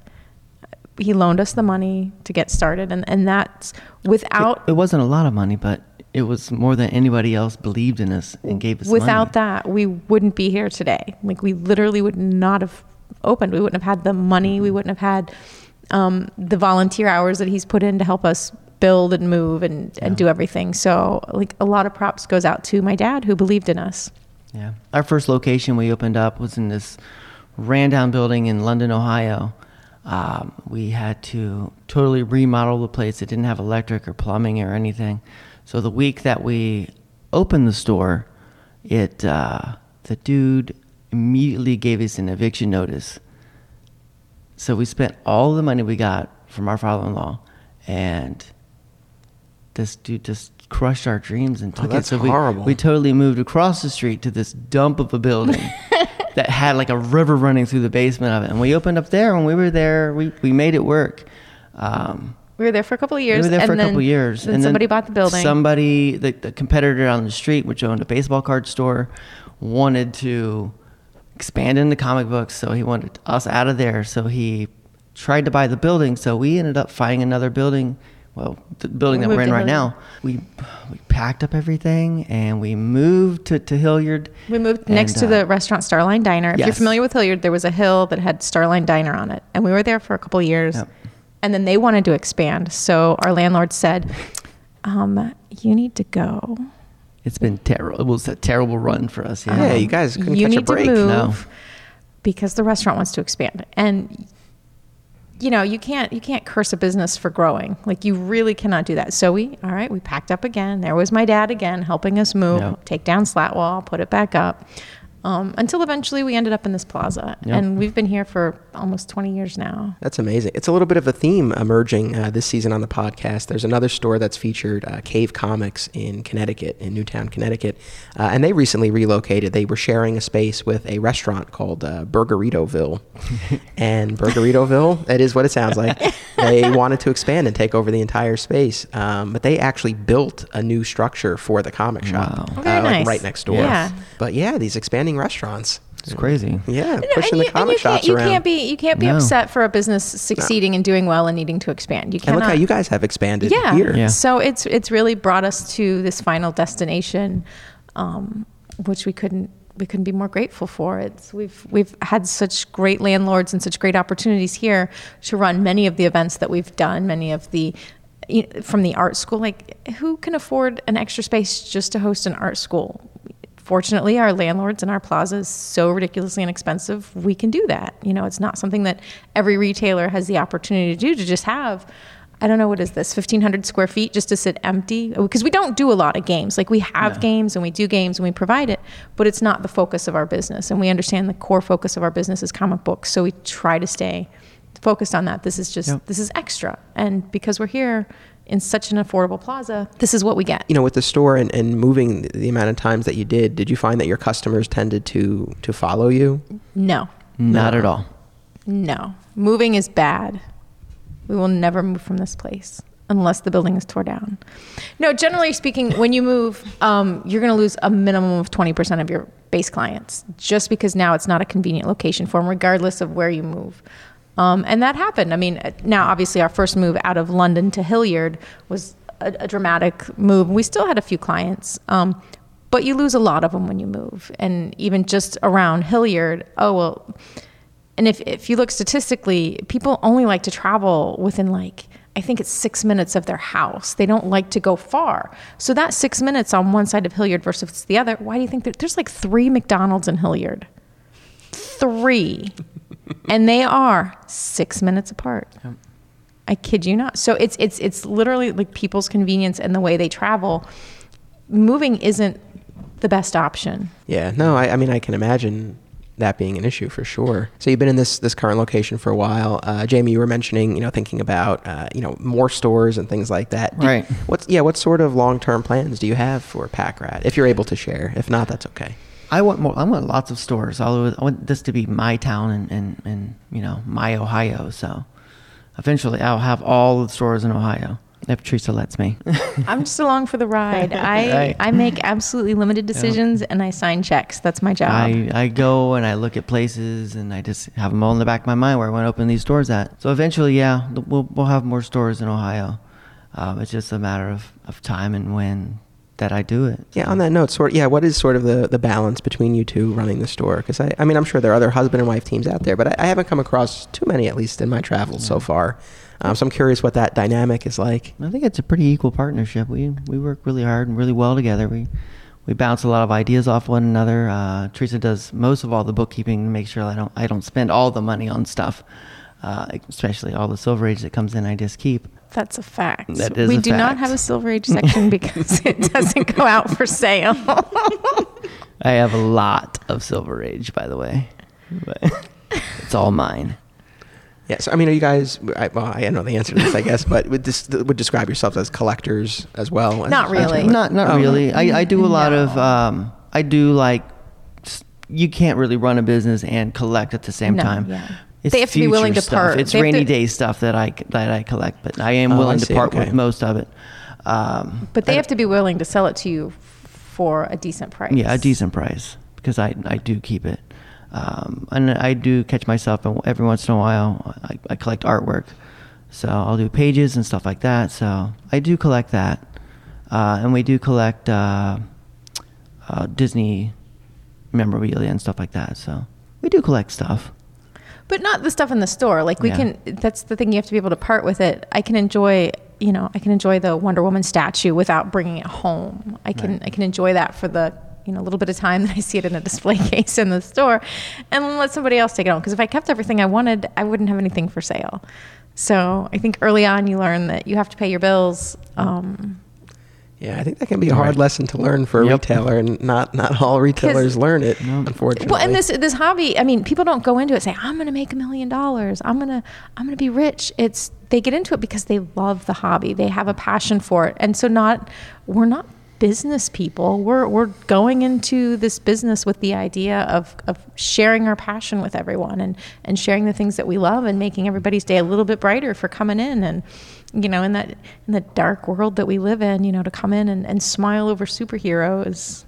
He loaned us the money to get started, and and that's without It wasn't a lot of money, but it was more than anybody else believed in us and gave us without money. that we wouldn't be here today like we literally would not have opened we wouldn't have had the money we wouldn't have had um, the volunteer hours that he's put in to help us build and move and, and do everything so like a lot of props goes out to my dad who believed in us Yeah. Our first location we opened up was in this ran down building in London, Ohio. Um, we had to totally remodel the place. It didn't have electric or plumbing or anything. So the week that we opened the store, it uh, the dude immediately gave us an eviction notice. So we spent all the money we got from our father-in-law, and this dude just crushed our dreams and Oh, took that's it. So we, horrible. we totally moved across the street to this dump of a building that had like a river running through the basement of it. And we opened up there. And when we were there, we, we made it work. Um, we were there for a couple of years we were there and for a then- couple years. then somebody bought the building Somebody, the, the competitor on the street, which owned a baseball card store, wanted to expand into comic books. So he wanted us out of there. So he tried to buy the building. So we ended up finding another building. Well, the building We that we're in right Hilliard. now. We we packed up everything and we moved to, to Hilliard. we moved next And, to uh, the restaurant starliner diner if you're familiar with hilliard there was a hill that had starliner diner on it and we were there for a couple of years Yep. And then they wanted to expand so our landlord said um, you need to go It's been terrible. It was a terrible run for us. Yeah. Yeah, you guys couldn't you catch a need break. to move No. because the restaurant wants to expand and you know you can't you can't curse a business for growing like you really cannot do that so we all right we packed up again there was my dad again helping us move Yeah. take down slat wall put it back up um, until eventually we ended up in this plaza Yep. and we've been here for almost 20 years now That's amazing. It's a little bit of a theme emerging uh, this season on the podcast. There's another store that's featured, uh, Cave Comics in Connecticut, in Newtown, Connecticut, uh, and they recently relocated. They were sharing a space with a restaurant called uh, Burgeritoville, and Burgeritoville, that is what it sounds like. They wanted to expand and take over the entire space, um, but they actually built a new structure for the comic shop, Oh, uh, like right next door. Yeah. But yeah, these expanding restaurants. It's crazy. Yeah, No, pushing and the you, comic you shops can't, you can't be you can't be No. upset for a business succeeding and doing well and needing to expand you and cannot look how you guys have expanded yeah. here. Yeah. So it's it's really brought us to this final destination, um, which we couldn't we couldn't be more grateful for it. We've we've had such great landlords and such great opportunities here to run many of the events that we've done, many of the from the art school. Like, who can afford an extra space just to host an art school? Fortunately, our landlords and our plaza is so ridiculously inexpensive. We can do that. You know, it's not something that every retailer has the opportunity to do. To just have I don't know what is this 1500 square feet just to sit empty because we don't do a lot of games like we have games and we do games and we provide it but it's not the focus of our business and we understand the core focus of our business is comic books so we try to stay focused on that this is just yep. this is extra and because we're here in such an affordable plaza this is what we get you know with the store and, and moving the amount of times that you did did you find that your customers tended to to follow you no not no. at all no moving is bad we will never move from this place unless the building is torn down. No, generally speaking, when you move, um, you're going to lose a minimum of 20% of your base clients just because now it's not a convenient location for them, regardless of where you move. Um, and that happened. I mean, now obviously our first move out of London to Hilliard was a, a dramatic move. We still had a few clients, um, but you lose a lot of them when you move. And even just around Hilliard, oh, well, and if, if you look statistically, people only like to travel within like, I think it's six minutes of their house. They don't like to go far. So that six minutes on one side of Hilliard versus the other, why do you think that there's like three McDonald's in Hilliard? Three. and they are six minutes apart. Yep. I kid you not. So it's it's it's literally like people's convenience and the way they travel. Moving isn't the best option. Yeah, no, I, I mean I can imagine that being an issue for sure. So you've been in this this current location for a while. Uh, Jamie, you were mentioning, you know, thinking about, uh, you know, more stores and things like that. Do, right. What's yeah? What sort of long term plans do you have for Pack Rat? If you're able to share. If not, that's okay. I want more. I want lots of stores. I want this to be my town and and, and you know my Ohio. So eventually, I'll have all the stores in Ohio if Teresa lets me. I'm just along for the ride. I right. I make absolutely limited decisions and I sign checks. That's my job. I, I go and I look at places and I just have them all in the back of my mind where I want to open these stores at. So eventually, yeah, we'll we'll have more stores in Ohio. Um, it's just a matter of, of time and when that I do it. Yeah. On that note, sort yeah, what is sort of the, the balance between you two running the store? Because I, I mean, I'm sure there are other husband and wife teams out there, but I, I haven't come across too many, at least in my travels yeah. so far. Um, so I'm curious what that dynamic is like. I think it's a pretty equal partnership. We we work really hard and really well together. We we bounce a lot of ideas off one another. Uh, Teresa does most of all the bookkeeping to make sure I don't I don't spend all the money on stuff, uh, especially all the Silver Age that comes in. I just keep. That's a fact. That is we do fact. not have a Silver Age section because it doesn't go out for sale. I have a lot of Silver Age, by the way, but it's all mine. Yeah, so I mean, are you guys? I, well, I know the answer to this, I guess, but would this would describe yourselves as collectors as well? As, not really. not not oh, really. I, I do a lot no. of. Um, I do like. You can't really run a business and collect at the same no, time. Yeah. It's they have to be willing to stuff. part. It's rainy to, day stuff that I that I collect, but I am oh, willing I to part okay. with most of it. Um, but they have to be willing to sell it to you for a decent price. Yeah, a decent price because I I do keep it. Um, and I do catch myself every once in a while. I, I, collect artwork, so I'll do pages and stuff like that. So I do collect that, uh, and we do collect uh, uh, Disney memorabilia and stuff like that. So we do collect stuff, but not the stuff in the store. Like we yeah. can. That's the thing. You have to be able to part with it. I can enjoy. You know, I can enjoy the Wonder Woman statue without bringing it home. I can. Right. I can enjoy that for the you know a little bit of time that I see it in a display case in the store, and let somebody else take it home. Because if I kept everything I wanted, I wouldn't have anything for sale. So I think early on you learn that you have to pay your bills. Um, yeah, I think that can be a hard lesson to learn for a yep. retailer, and not not all retailers learn it, unfortunately. Well, and this this hobby, I mean, people don't go into it saying, "I'm going to make a million dollars. I'm gonna I'm gonna be rich." It's they get into it because they love the hobby. They have a passion for it, and so not we're not business people. We're, we're going into this business with the idea of, of sharing our passion with everyone and, and sharing the things that we love and making everybody's day a little bit brighter for coming in and, you know, in that, in the dark world that we live in, you know, to come in and, and smile over superheroes.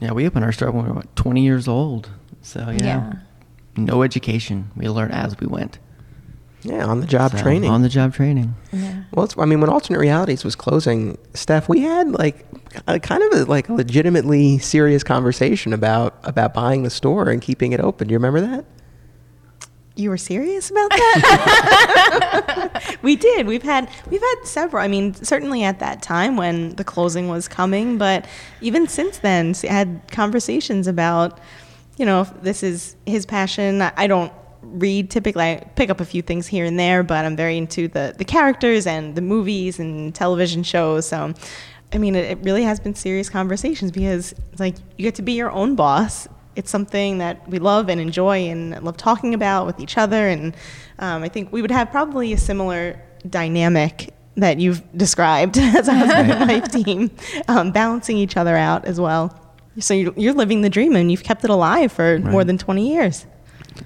Yeah, we opened our store when we were about 20 years old. So, yeah. yeah. No education. We learned as we went. Yeah, on the job So, training. On the job training. Yeah. Well, it's, I mean, when Alternate Realities was closing, Steph, we had like a kind of a, like a legitimately serious conversation about about buying the store and keeping it open. Do you remember that? You were serious about that? we did. We've had we've had several. I mean, certainly at that time when the closing was coming, but even since then, s- had conversations about, you know, if this is his passion. I I don't read typically. I pick up a few things here and there, but I'm very into the the characters and the movies and television shows. So. I mean, it, it really has been serious conversations because it's like you get to be your own boss it's something that we love and enjoy and love talking about with each other. And um, I think we would have probably a similar dynamic that you've described as a husband and wife team, um, balancing each other out as well. So you're, you're living the dream and you've kept it alive for more than 20 years.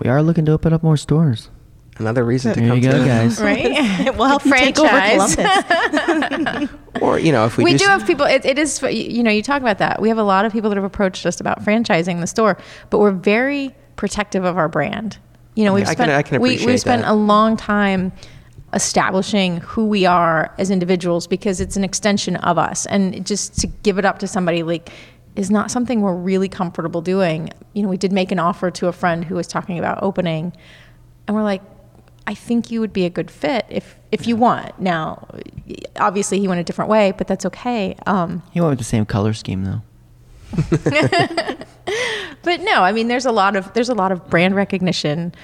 We are looking to open up more stores. Another reason to There come you to go, guys. Right? we'll help you take over Franchise. Columbus. Or you know, if we, we, just, do have people it, it is you know you talk about that we have a lot of people that have approached us about franchising the store but we're very protective of our brand you know we've I can- spent I can we, we've spent that. a long time establishing who we are as individuals because it's an extension of us and just to give it up to somebody like is not something we're really comfortable doing you know we did make an offer to a friend who was talking about opening and we're like I think you would be a good fit if if you want. Now, obviously, he went a different way, but that's okay. Um, He went with the same color scheme though. but no, I mean, there's a lot of there's a lot of brand recognition.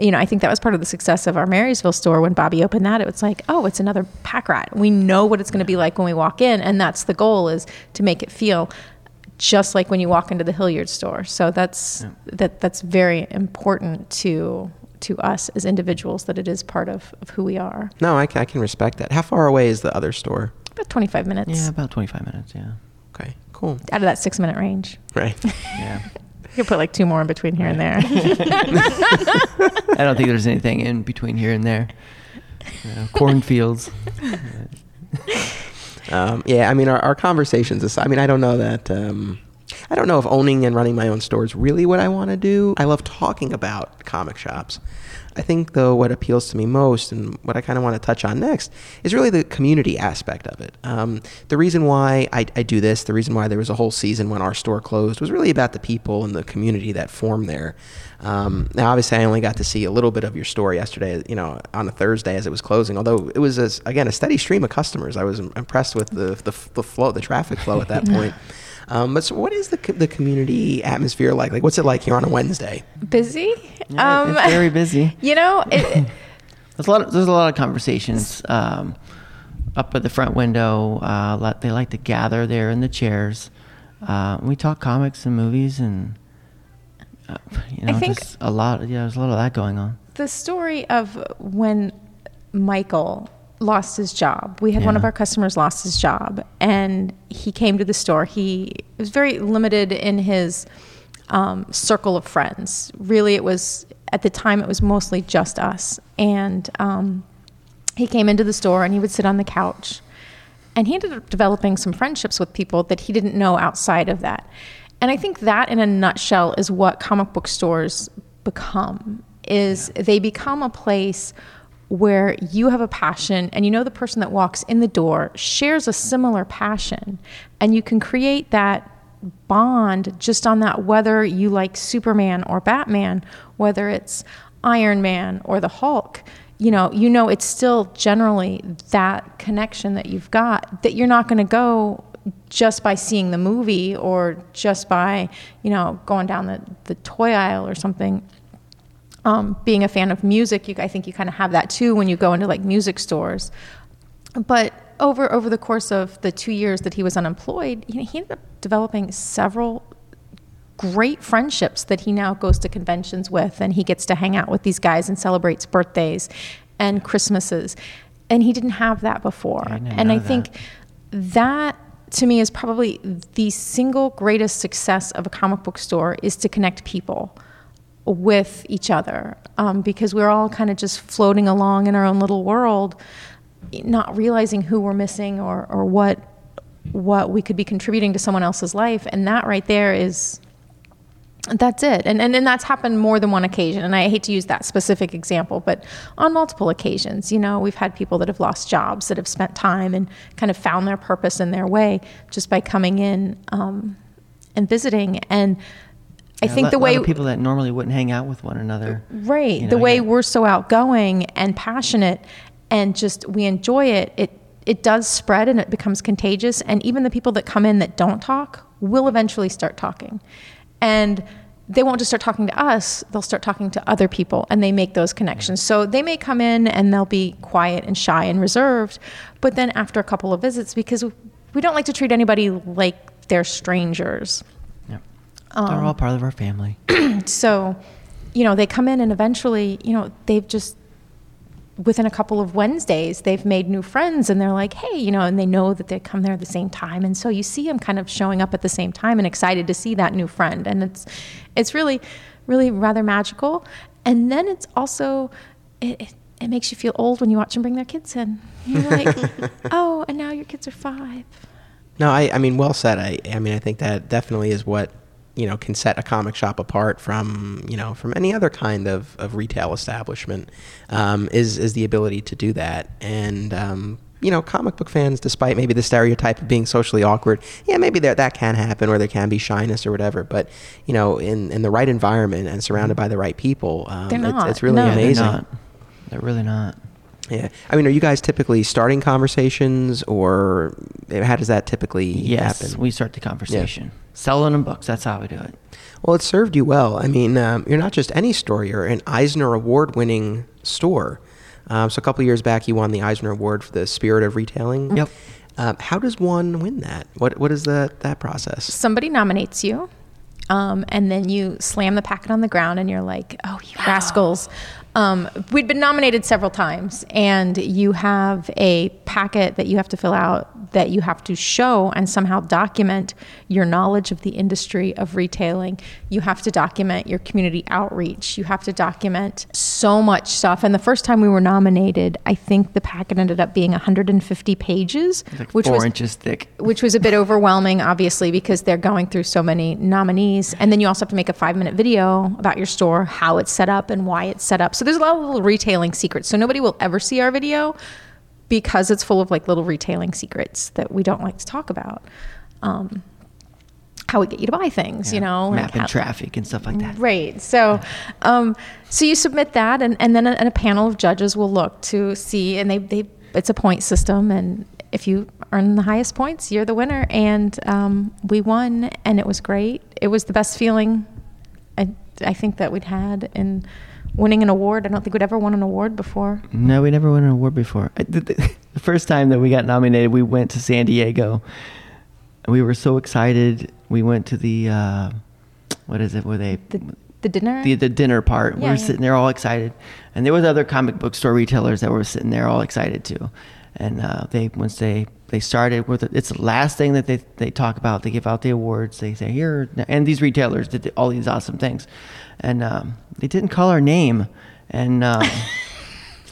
You know, I think that was part of the success of our Marysville store when Bobby opened that. It was like, oh, it's another pack rat. We know what it's going to be like when we walk in, and that's the goal is to make it feel just like when you walk into the Hilliard store. So that's that that's very important to to us as individuals that it is part of, of who we are. no, I can, I can respect that. How far away is the other store? About 25 minutes Yeah, about 25 minutes. Yeah. Okay, cool. out of that six minute range. Right. Yeah. You could put like two more in between here and there. I don't think there's anything in between here and there. You know, cornfields. Um, yeah, I mean, our, our conversations aside, I mean, I don't know that. Um, I don't know if owning and running my own store is really what I want to do. I love talking about comic shops. I think, though, what appeals to me most and what I kind of want to touch on next is really the community aspect of it. Um, the reason why I, I do this, the reason why there was a whole season when our store closed, was really about the people and the community that formed there. Um, now, obviously, I only got to see a little bit of your store yesterday, you know, on a Thursday as it was closing. Although it was, a, again, a steady stream of customers. I was impressed with the, the, the flow, the traffic flow at that point. Um, but so what is the, co- the community atmosphere like? Like, what's it like here on a Wednesday? Busy? Yeah, it's very busy. You know, it, There's a lot. Of, there's a lot of conversations um, up at the front window. Uh, they like to gather there in the chairs. Uh, we talk comics and movies, and uh, you know, I think- just a lot. Yeah, there's a lot of that going on. the story of when Michael lost his job. We had one of our customers lost his job, and he came to the store. He was very limited in his um, circle of friends. Really, it was at the time it was mostly just us, and um, he came into the store and he would sit on the couch, and he ended up developing some friendships with people that he didn't know outside of that. And I think that, in a nutshell, is what comic book stores become. Is they become a place where you have a passion and you know the person that walks in the door shares a similar passion. And you can create that bond just on that whether you like Superman or Batman whether it's Iron Man or the Hulk. You know you know it's still generally that connection that you've got that you're not going to go just by seeing the movie or just by you know going down the, the toy aisle or something um, being a fan of music, you, I think you kind of have that too when you go into like music stores. But over over the course of the two years that he was unemployed, you know, he ended up developing several great friendships that he now goes to conventions with, and he gets to hang out with these guys and celebrates birthdays and Christmases, and he didn't have that before. I and I that. think that to me is probably the single greatest success of a comic book store is to connect people with each other um, because we're all kind of just floating along in our own little world not realizing who we're missing or, or what what we could be contributing to someone else's life and that right there is That's it. And, and and that's happened more than one occasion. And I hate to use that specific example, but on multiple occasions, you know, we've had people that have lost jobs that have spent time and kind of found their purpose in their way just by coming in um, and visiting. And I Yeah, think the way people that normally wouldn't hang out with one another. Right. You the way yeah. we're so outgoing and passionate and just we enjoy it, it it does spread and it becomes contagious and even the people that come in that don't talk will eventually start talking. And they won't just start talking to us, they'll start talking to other people and they make those connections. So they may come in and they'll be quiet and shy and reserved, but then after a couple of visits because we don't like to treat anybody like they're strangers. Um, They're all part of our family. so you know they come in and eventually you know they've just within a couple of wednesdays they've made new friends and they're like hey you know and they know that they come there at the same time. And so you see them kind of showing up at the same time and excited to see that new friend. And it's it's really really rather magical. And then it's also it, it, it makes you feel old when you watch them bring their kids in. You're like oh and now your kids are five. No, I, I mean, well said. I, I mean, I think that definitely is what you know can set a comic shop apart from you know from any other kind of, of retail establishment um, is is the ability to do that and. Um, you know, comic book fans, despite maybe the stereotype of being socially awkward, yeah, maybe there, that can happen, or there can be shyness or whatever. But you know, in, in the right environment and surrounded by the right people, um, They're it's, not. it's really No. Amazing. They're not. They're really not. Yeah, I mean, are you guys typically starting conversations, or how does that typically Yes, happen? we start the conversation. Selling them books. That's how we do it. Well, it served you well. I mean, um, you're not just any store; you're an Eisner Award-winning store. Um, so a couple years back, you won the Eisner Award for the Spirit of Retailing. Yep. Um, how does one win that? What What is that that process? somebody nominates you, um, and then you slam the packet on the ground, and you're like, "Oh, you rascals!" Um, we'd been nominated several times, and you have a packet that you have to fill out that you have to show and somehow document your knowledge of the industry of retailing. You have to document your community outreach. You have to document so much stuff. And the first time we were nominated, I think the packet ended up being 150 pages, like which four was inches thick. which was a bit overwhelming, obviously, because they're going through so many nominees. And then you also have to make a five minute video about your store, how it's set up, and why it's set up. So there's a lot of little retailing secrets. So nobody will ever see our video because it's full of like little retailing secrets that we don't like to talk about. Um, how we get you to buy things, you know, like mapping how- traffic and stuff like that. Right. So, um, so you submit that, and, and then a, and a panel of judges will look to see, and they, they it's a point system, and if you earn the highest points, you're the winner. And um, we won, and it was great. It was the best feeling I, I think that we'd had in winning an award. I don't think we'd ever won an award before. No, we never won an award before. I- The, first time that we got nominated, we went to San Diego. We were so excited. We went to the uh, what is it? Where they The, the dinner. the, the dinner part. we were yeah. sitting there all excited, and there was other comic book store retailers that were sitting there all excited too. And uh, they once they they started with it, it's the last thing that they they talk about. They give out the awards. They say here, and these retailers did all these awesome things, and um, they didn't call our name, and. Um,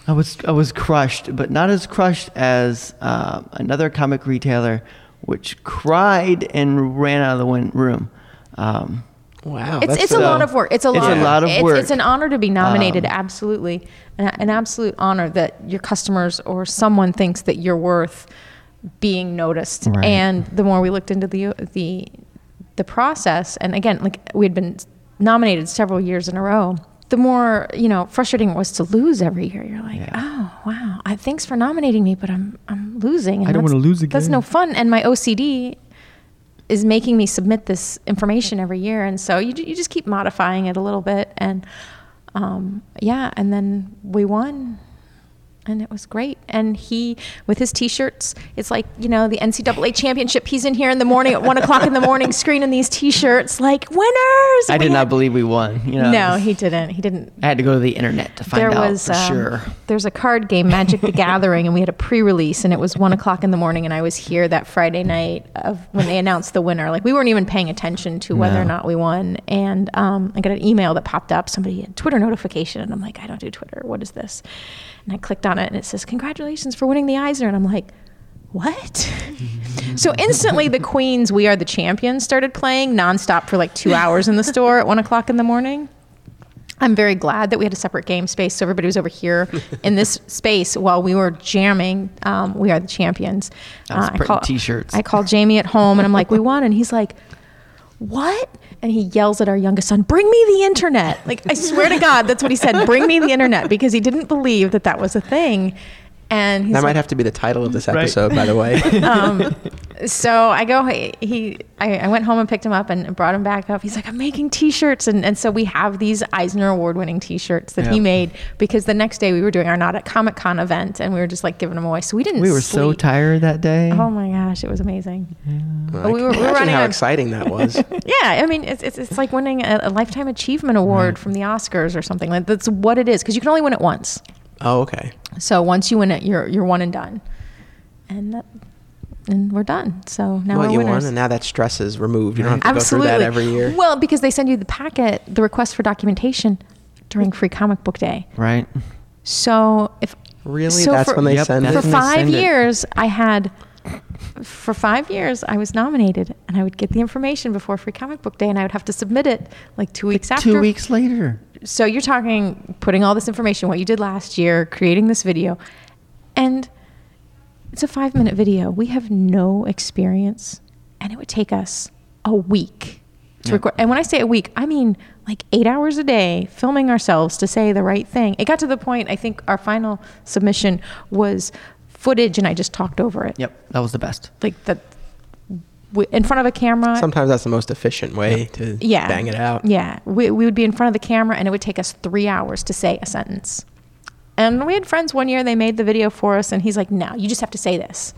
I was I was crushed, but not as crushed as uh, another comic retailer, which cried and ran out of the room. Um, Wow, it's it's a lot of work. It's a lot. It's a lot of work. It's an honor to be nominated. Um, absolutely, an, an absolute honor that your customers or someone thinks that you're worth being noticed. Right. And the more we looked into the the the process, and again, like we had been nominated several years in a row. The more you know, frustrating it was to lose every year. You're like, Yeah. oh wow, I, thanks for nominating me, but I'm I'm losing. and I don't wanna lose again. That's no fun. And my OCD is making me submit this information every year, and so you you just keep modifying it a little bit, and um, yeah, and then we won. And it was great. And he, with his T-shirts, it's like you know the NCAA championship. He's in here in the morning at one o'clock in the morning, screening these T-shirts, like winners. I We did not believe we won. You know, No, he didn't. He didn't I had to go to the internet to find there out was for um, sure. there's a card game magic the gathering and we had a pre-release and it was one o'clock in the morning and i was here that friday night of when they announced the winner like we weren't even paying attention to whether or not we won and um, i got an email that popped up somebody had twitter notification and i'm like i don't do twitter what is this and i clicked on it and it says congratulations for winning the eisner and i'm like what? so instantly, the Queen's "We Are the Champions" started playing nonstop for like two hours in the store at one o'clock in the morning. I'm very glad that we had a separate game space, so everybody was over here in this space while we were jamming. Um, we are the champions. I was Uh, printing t-shirts. I called Jamie at home, and I'm like, "We won," and he's like, "What?" And he yells at our youngest son, "Bring me the internet!" Like I swear to God, that's what he said. Bring me the internet because he didn't believe that that was a thing. And he's That might like, have to be the title of this Right. episode, by the way. um, so I go, he, I, I went home and picked him up and brought him back up. He's like, I'm making t-shirts. And, and so we have these Eisner award winning t-shirts that he made because the next day we were doing our Not at Comic Con event and we were just like giving them away. So we didn't We were so tired that day. Oh my gosh, it was amazing. Well, we can were- we were imagine running how a- exciting that was. Yeah, I mean, it's, it's, it's like winning a, a lifetime achievement award from the Oscars or something. Like that's what it is because you can only win it once. Oh, okay. So once you win it, you're you're one and done, and that, and we're done. So now well, we're you winners. won, and now that stress is removed. You don't have to Absolutely. go through that every year. Well, because they send you the packet, the request for documentation during Free Comic Book Day. Right. So if Really? so That's for, when they Yep, send that's for it? when five send it. years, I had for five years I was nominated, and I would get the information before Free Comic Book Day, and I would have to submit it like two weeks after. Two weeks later. So you're talking putting all this information, what you did last year, creating this video, and it's a five minute video. We have no experience, and it would take us a week to Yeah. record. And when I say a week, I mean like eight hours a day filming ourselves to say the right thing. It got to the point, I think our final submission was footage, and I just talked over it. Yep. That was the best. Like that. w- In front of a camera, Sometimes that's the most efficient way to yeah. bang it out. Yeah. We, we would be in front of the camera and it would take us three hours to say a sentence. And we had friends one year, they made the video for us, and he's like, no, you just have to say this.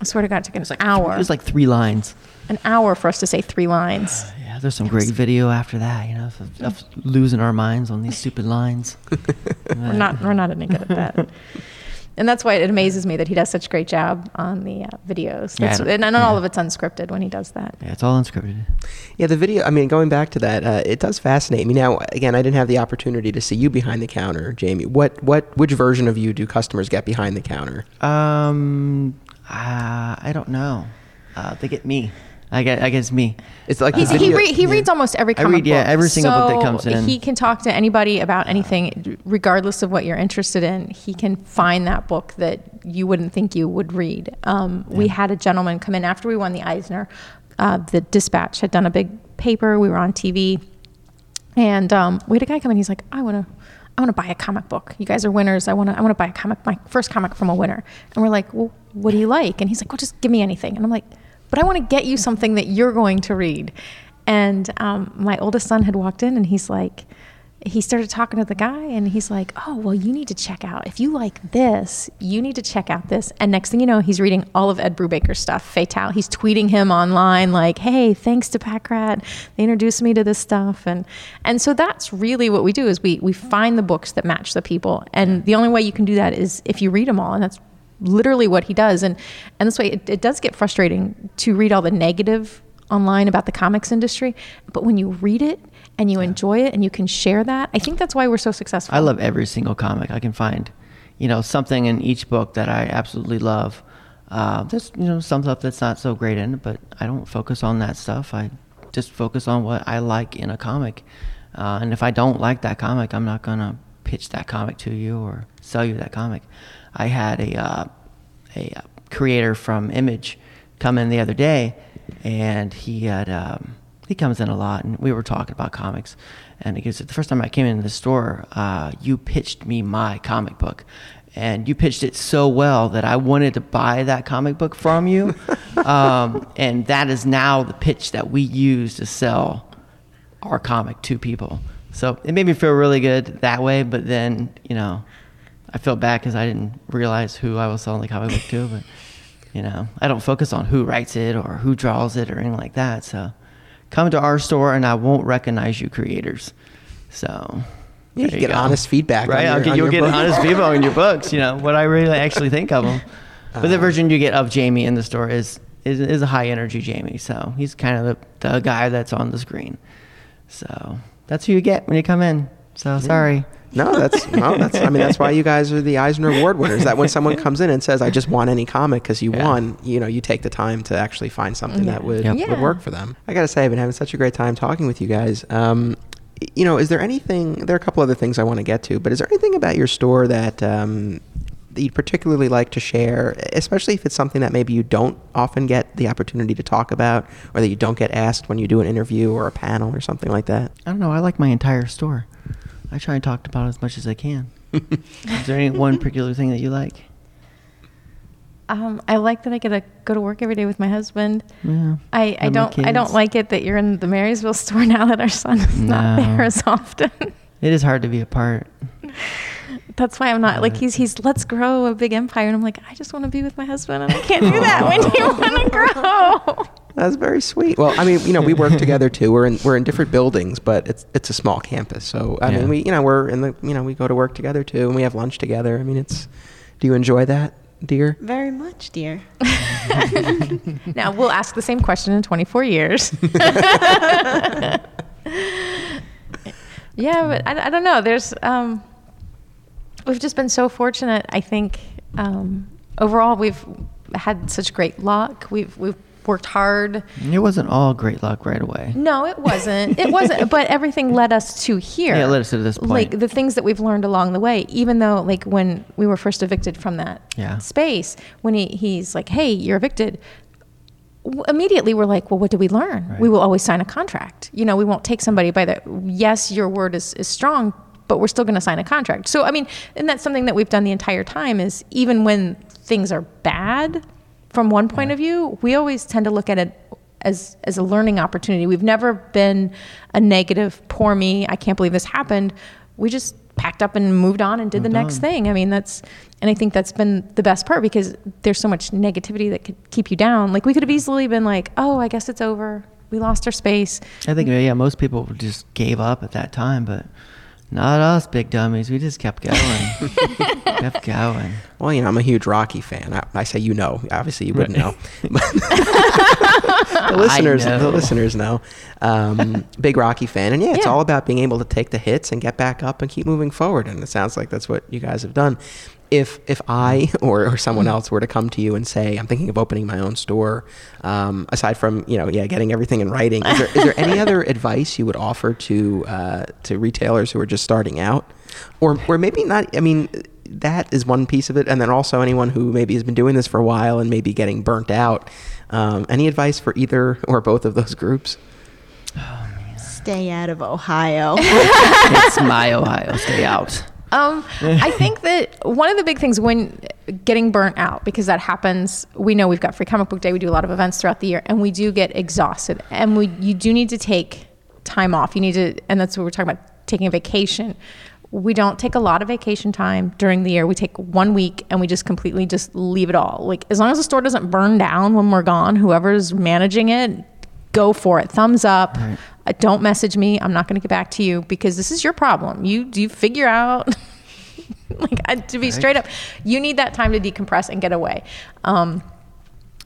I swear to God, it took an hour. It was like three lines. an hour for us to say three lines. Yeah, there's some great video after that, you know, of, of losing our minds on these stupid lines. We're not, we're not any good at that. And that's why it amazes me that he does such a great job on the uh, videos. Yeah, I That's, don't- and, and all yeah. of it's unscripted when he does that. Yeah, it's all unscripted. Yeah, the video. I mean, going back to that, uh, it does fascinate me. Now, again, I didn't have the opportunity to see you behind the counter, Jamie. What, what, which version of you do customers get behind the counter? Um, uh, I don't know. Uh, they get me. I guess, I guess me. It's like He's, he video- re- he yeah. reads almost every I comic read, yeah, book. every single book that So comes in. He can talk to anybody about anything, regardless of what you're interested in. He can find that book that you wouldn't think you would read. Um, We had a gentleman come in after we won the Eisner. Uh, the Dispatch had done a big paper. We were on TV, and um, we had a guy come in. He's like, "I want to." I want to buy a comic book. You guys are winners. I want to. I want to buy a comic. My first comic from a winner. And we're like, well, what do you like? And he's like, well, just give me anything. And I'm like, but I want to get you something that you're going to read. And um, my oldest son had walked in, and he's like, he started talking to the guy, and he's like, oh, well, you need to check out. If you like this, you need to check out this. And next thing you know, he's reading all of Ed Brubaker's stuff. Fatale. He's tweeting him online like, hey, thanks to Packrat, they introduced me to this stuff. And and so that's really what we do is we we find the books that match the people. And the only way you can do that is if you read them all, and that's literally what he does. And and this way, it, it does get frustrating to read all the negative online about the comics industry, but when you read it and you enjoy it and you can share that, I think that's why we're so successful. I love every single comic I can find. You know, something in each book that I absolutely love. Uh, there's you know some stuff that's not so great in it, but I don't focus on that stuff. I just focus on what I like in a comic. Uh, and if I don't like that comic, I'm not gonna pitch that comic to you or sell you that comic. I had a uh, a uh, creator from Image come in the other day, and he had um, he comes in a lot, and we were talking about comics. And he goes, "The first time I came into the store, uh, you pitched me my comic book." And you pitched it so well that I wanted to buy that comic book from you, um, and that is now the pitch that we use to sell our comic to people. So it made me feel really good that way. But then, you know, I felt bad because I didn't realize who I was selling the comic book to. But you know, I don't focus on who writes it or who draws it or anything like that. So come to our store and I won't recognize you creators. So You get go. honest feedback. right? your- get, you'll get book. honest feedback on your books. You know what I really actually think of them. But the uh. version you get of Jamie in the store is is, is a high energy Jamie. So he's kind of the, the guy that's on the screen. So that's who you get when you come in. So sorry. No, that's no, that's. I mean, that's why you guys are the Eisner Award winners. That when someone comes in and says, "I just want any comic because you Yeah. won," you know, you take the time to actually find something that would Yep. would work for them. I gotta say, I've been having such a great time talking with you guys. Um, you know, is there anything? There are a couple other things I want to get to, but is there anything about your store that um, that you'd particularly like to share, especially if it's something that maybe you don't often get the opportunity to talk about, or that you don't get asked when you do an interview or a panel or something like that? I don't know. I like my entire store. I try and talk about it as much as I can. Is there any one particular thing that you like? Um, I like that I get to go to work every day with my husband. Yeah. I, I don't I don't like it that you're in the Marysville store now that our son is not there as often. It is hard to be apart. That's why I'm not like he's he's let's grow a big empire and I'm like I just want to be with my husband and I can't do that when you want to grow. That's very sweet. Well, I mean, you know, we work together too. We're in we're in different buildings, but it's it's a small campus. So I Yeah. mean, we you know we're in the you know we go to work together too, and we have lunch together. I mean, it's. Do you enjoy that, dear? Very much, dear. now we'll ask the same question in 24 years. yeah, but I, I don't know. There's um, we've just been so fortunate. I think um, overall we've had such great luck. We've we've worked hard. It wasn't all great luck right away. No, it wasn't. It wasn't. But everything led us to here. Yeah, it led us to this point. Like the things that we've learned along the way. Even though, like when we were first evicted from that Yeah. space, when he, he's like, "Hey, you're evicted," immediately we're like, "Well, what do we learn? Right. We will always sign a contract. You know, we won't take somebody by the yes, your word is is strong." But we're still going to sign a contract. So, I mean, and that's something that we've done the entire time is even when things are bad, from one point of view, we always tend to look at it as as a learning opportunity. We've never been a negative, poor me, I can't believe this happened. We just packed up and moved on and did the next on. thing. I mean, that's and I think that's been the best part because there's so much negativity that could keep you down. Like we could have easily been like, "Oh, I guess it's over. We lost our space." I think yeah, most people just gave up at that time, but not us, big dummies. We just kept going, kept going. Well, you know, I'm a huge Rocky fan. I, I say you know, obviously you wouldn't know. The listeners, the listeners know. Um, big Rocky fan, and yeah, it's Yeah. all about being able to take the hits and get back up and keep moving forward. And it sounds like that's what you guys have done. If if I or, or someone else were to come to you and say, I'm thinking of opening my own store, um, aside from you know, yeah, getting everything in writing, is there, is there any other advice you would offer to uh, to retailers who are just starting out, or or maybe not? I mean that is one piece of it, and then also anyone who maybe has been doing this for a while and maybe getting burnt out. Um, any advice for either or both of those groups? Stay out of Ohio. It's my Ohio. Stay out. Um, I think that one of the big things when getting burnt out, because that happens, we know we've got free comic book day. We do a lot of events throughout the year, and we do get exhausted. And we, you do need to take time off. You need to, and that's what we're talking about, taking a vacation. We don't take a lot of vacation time during the year. We take one week and we just completely just leave it all. Like as long as the store doesn't burn down when we're gone, whoever's managing it, go for it. Thumbs up. Uh, don't message me. I'm not going to get back to you because this is your problem. You you figure out. like I, to be straight up, you need that time to decompress and get away. Um,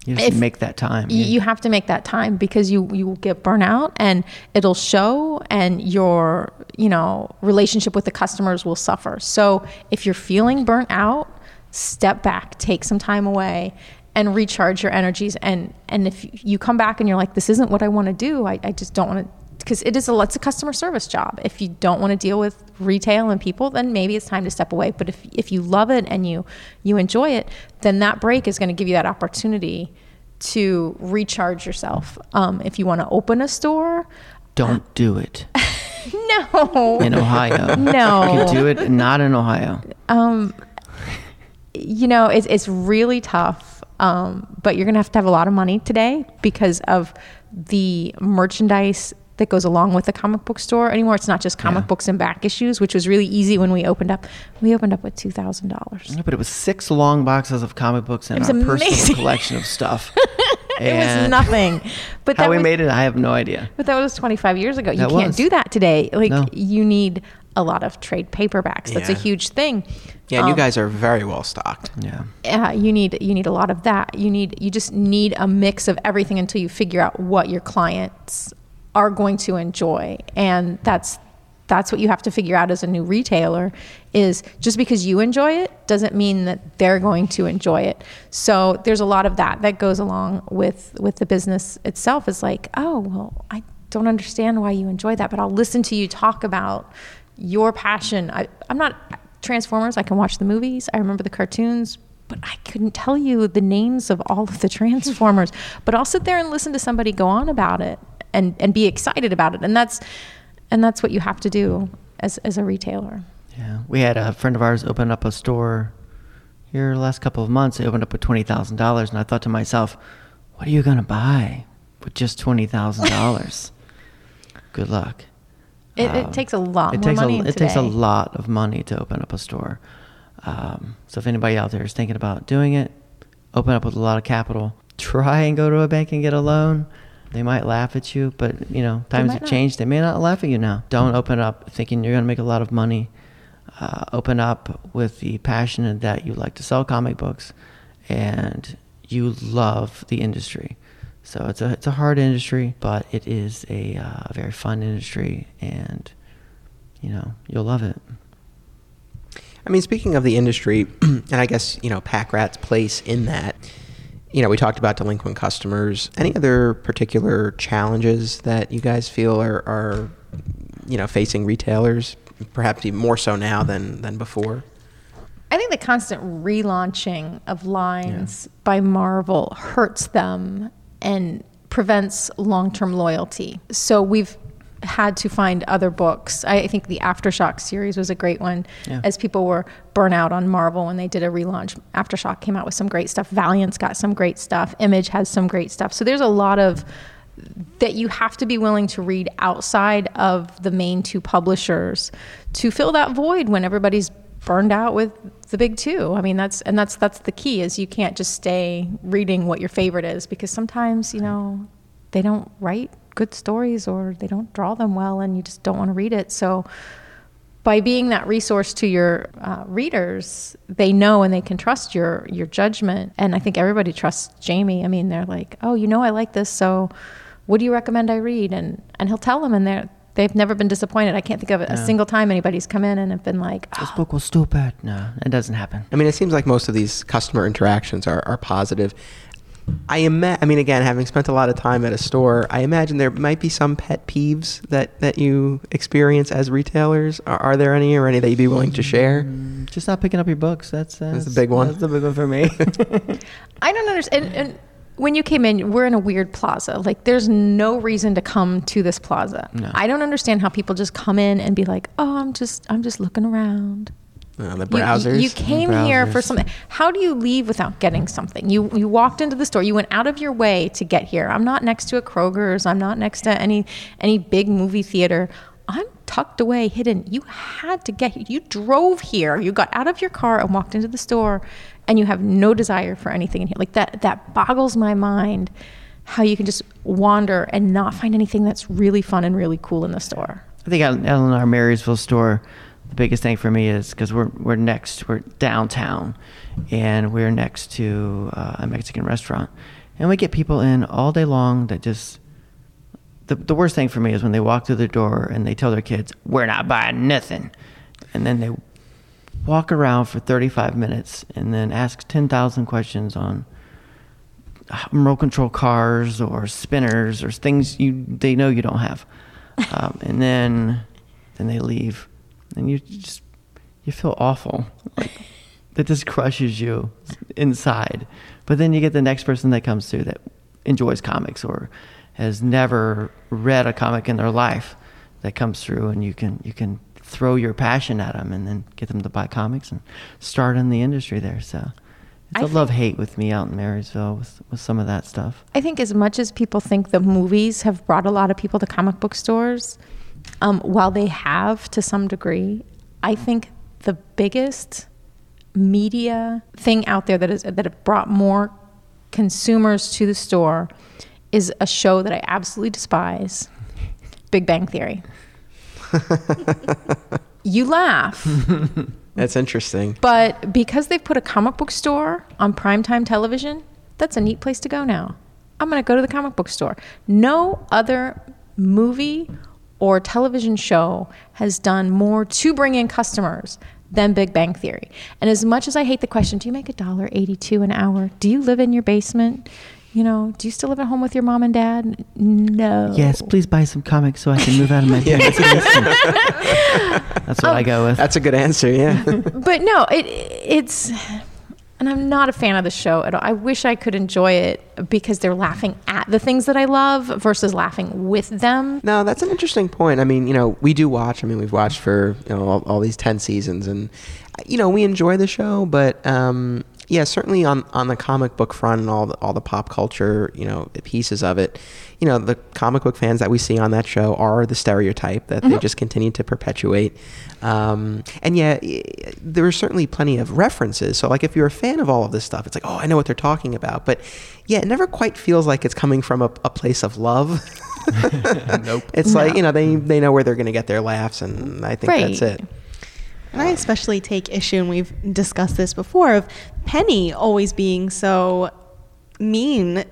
You just If- make that time. you, you have to make that time because you you will get burnout and it'll show and your you know relationship with the customers will suffer so if you're feeling burnt out step back take some time away and recharge your energies and and if you come back and you're like this isn't what i want to do i, I just don't want to because it is a it's a customer service job if you don't want to deal with retail and people then maybe it's time to step away but if if you love it and you you enjoy it then that break is going to give you that opportunity to recharge yourself um, if you want to open a store Don't do it no in Ohio. No. you can do it not in Ohio. um, you know, it's it's really tough. Um, but you're gonna have to have a lot of money today because of the merchandise that goes along with the comic book store anymore. It's not just comic Yeah. books and back issues, which was really easy when we opened up. We opened up with two thousand dollars. Yeah, but it was six long boxes of comic books and our personal collection of stuff. It was nothing. But How that we was, made it, I have no idea. But that was 25 years ago. You That can't was. do that today. Like No. you need a lot of trade paperbacks. That's a huge thing. Yeah, and you Um, guys are very well stocked. Yeah. yeah, you need you need a lot of that. You need you just need a mix of everything until you figure out what your clients are going to enjoy, and that's that's what you have to figure out as a new retailer is just because you enjoy it doesn't mean that they're going to enjoy it so there's a lot of that that goes along with with the business itself is like oh well i don't understand why you enjoy that but i'll listen to you talk about your passion I, i'm not transformers i can watch the movies i remember the cartoons but I couldn't tell you the names of all of the Transformers. but I'll sit there and listen to somebody go on about it and, and be excited about it. And that's and that's what you have to do as as a retailer. Yeah, we had a friend of ours open up a store here the last couple of months. They opened up with twenty thousand dollars, and I thought to myself, "What are you gonna buy with just twenty thousand dollars? Good luck." It, um, it, takes a lot it more takes money. A, it today. takes a lot of money to open up a store. Um, so if anybody out there is thinking about doing it, open up with a lot of capital. Try and go to a bank and get a loan. They might laugh at you, but you know times have changed. They may not laugh at you now. Don't open up thinking you're going to make a lot of money. Uh, open up with the passion that you like to sell comic books, and you love the industry. So it's a it's a hard industry, but it is a uh, very fun industry, and you know you'll love it. I mean, speaking of the industry, and I guess you know Pack Rat's place in that you know, we talked about delinquent customers. Any other particular challenges that you guys feel are, are you know, facing retailers, perhaps even more so now than, than before? I think the constant relaunching of lines yeah. by Marvel hurts them and prevents long term loyalty. So we've had to find other books. I think the Aftershock series was a great one yeah. as people were burnt out on Marvel when they did a relaunch. Aftershock came out with some great stuff. Valiant's got some great stuff. Image has some great stuff. So there's a lot of that you have to be willing to read outside of the main two publishers to fill that void when everybody's burned out with the big two. I mean, that's and that's that's the key is you can't just stay reading what your favorite is because sometimes, you know, they don't write good stories or they don't draw them well and you just don't want to read it. So by being that resource to your uh, readers, they know and they can trust your your judgment. And I think everybody trusts Jamie. I mean, they're like, "Oh, you know, I like this, so what do you recommend I read?" And and he'll tell them, and they're they've never been disappointed. I can't think of a single time anybody's come in and have been like, oh. "This book was stupid." No, it doesn't happen. I mean, it seems like most of these customer interactions are, are positive. I ima- I mean, again, having spent a lot of time at a store, I imagine there might be some pet peeves that, that you experience as retailers. Are, are there any, or any that you'd be willing to share? Mm, just not picking up your books. That's that's, that's a big one. That's the big one for me. I don't understand. And, and, when you came in, we're in a weird plaza. Like, there's no reason to come to this plaza. No. I don't understand how people just come in and be like, "Oh, I'm just, I'm just looking around." Uh, the browsers. You, you came browsers. here for something. How do you leave without getting something? You you walked into the store. You went out of your way to get here. I'm not next to a Kroger's. I'm not next to any any big movie theater. I'm tucked away, hidden. You had to get here. You drove here. You got out of your car and walked into the store, and you have no desire for anything in here. Like that. That boggles my mind. How you can just wander and not find anything that's really fun and really cool in the store. I think out in our Marysville store the biggest thing for me is because we're we're next, we're downtown, and we're next to uh, a Mexican restaurant, and we get people in all day long that just. The, the worst thing for me is when they walk through the door and they tell their kids, "We're not buying nothing," and then they walk around for 35 minutes and then ask 10,000 questions on remote control cars or spinners or things you they know you don't have, um, and then then they leave and you just you feel awful. Like that just crushes you inside. But then you get the next person that comes through that enjoys comics or has never read a comic in their life that comes through and you can you can throw your passion at them and then get them to buy comics and start in the industry there. So it's I a love hate with me out in Marysville with, with some of that stuff. I think as much as people think the movies have brought a lot of people to comic book stores, um, while they have to some degree, I think the biggest media thing out there that is that have brought more consumers to the store is a show that I absolutely despise, Big Bang Theory. you laugh. That's interesting. But because they've put a comic book store on primetime television, that's a neat place to go now. I'm going to go to the comic book store. No other movie or television show has done more to bring in customers than Big Bang Theory. And as much as I hate the question, do you make a dollar eighty-two an hour? Do you live in your basement? You know, do you still live at home with your mom and dad? No. Yes, please buy some comics so I can move out of my parents' basement. That's what I go with. That's a good answer. Yeah. But no, it it's and I'm not a fan of the show at all. I wish I could enjoy it because they're laughing at the things that I love versus laughing with them. No, that's an interesting point. I mean, you know, we do watch. I mean, we've watched for you know all, all these ten seasons, and you know, we enjoy the show. But um, yeah, certainly on on the comic book front and all the, all the pop culture, you know, pieces of it, you know, the comic book fans that we see on that show are the stereotype that they just continue to perpetuate. Um, and yeah, there are certainly plenty of references. So, like, if you're a fan of all of this stuff, it's like, oh, I know what they're talking about. But yeah, it never quite feels like it's coming from a, a place of love. Nope. It's like you know they they know where they're going to get their laughs, and I think that's it. And I especially take issue, and we've discussed this before, of Penny always being so mean.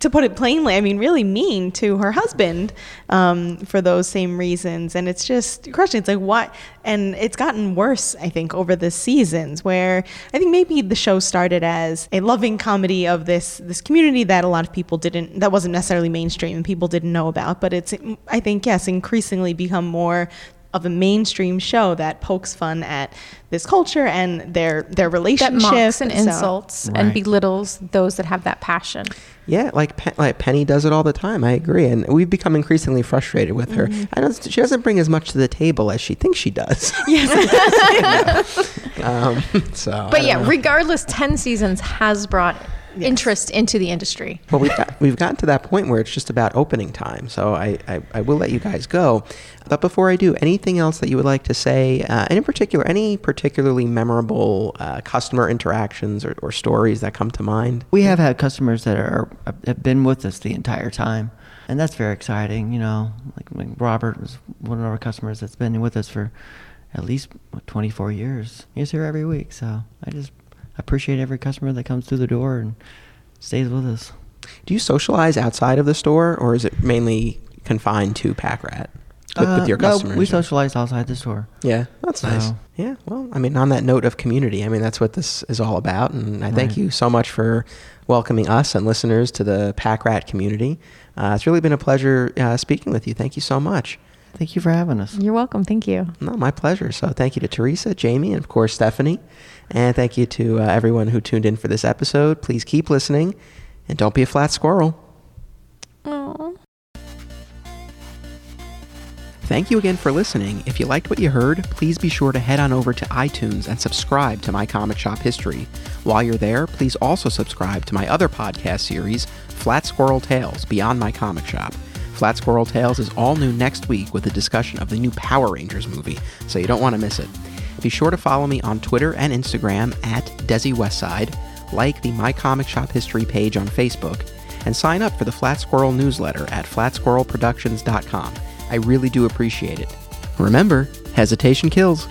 To put it plainly, I mean, really mean to her husband um, for those same reasons. And it's just crushing. It's like, what? And it's gotten worse, I think, over the seasons where I think maybe the show started as a loving comedy of this, this community that a lot of people didn't, that wasn't necessarily mainstream and people didn't know about. But it's, I think, yes, increasingly become more of a mainstream show that pokes fun at this culture and their their That relationship mocks and So- insults and belittles those that have that passion. Yeah, like Pe- like Penny does it all the time. I agree, and we've become increasingly frustrated with her. Mm-hmm. I don't. She doesn't bring as much to the table as she thinks she does. um, so, But yeah, know. regardless, 10 seasons has brought interest into the industry. Well, we've got, we've gotten to that point where it's just about opening time. So I, I, I will let you guys go. But before I do, anything else that you would like to say, uh, and in particular, any particularly memorable uh, customer interactions or, or stories that come to mind? We have had customers that are have been with us the entire time, and that's very exciting. You know, like, like Robert is one of our customers that's been with us for at least 24 years. He's here every week, so I just appreciate every customer that comes through the door and stays with us. Do you socialize outside of the store, or is it mainly confined to Pack Rat with, Uh, with your no, we socialize outside the store. Yeah, that's nice. Yeah, well, I mean, on that note of community, I mean, that's what this is all about. And I thank you so much for welcoming us and listeners to the Pack Rat community. Uh, it's really been a pleasure uh, speaking with you. Thank you so much. Thank you for having us. You're welcome. Thank you. No, my pleasure. So thank you to Teresa, Jamie, and of course, Stephanie. And thank you to uh, everyone who tuned in for this episode. Please keep listening and don't be a flat squirrel. Aww. Thank you again for listening. If you liked what you heard, please be sure to head on over to iTunes and subscribe to My Comic Shop History. While you're there, please also subscribe to my other podcast series, Flat Squirrel Tales Beyond My Comic Shop. Flat Squirrel Tales is all new next week with a discussion of the new Power Rangers movie, so you don't want to miss it. Be sure to follow me on Twitter and Instagram at Desi Westside, like the My Comic Shop History page on Facebook, and sign up for the Flat Squirrel newsletter at flatsquirrelproductions.com. I really do appreciate it. Remember, hesitation kills.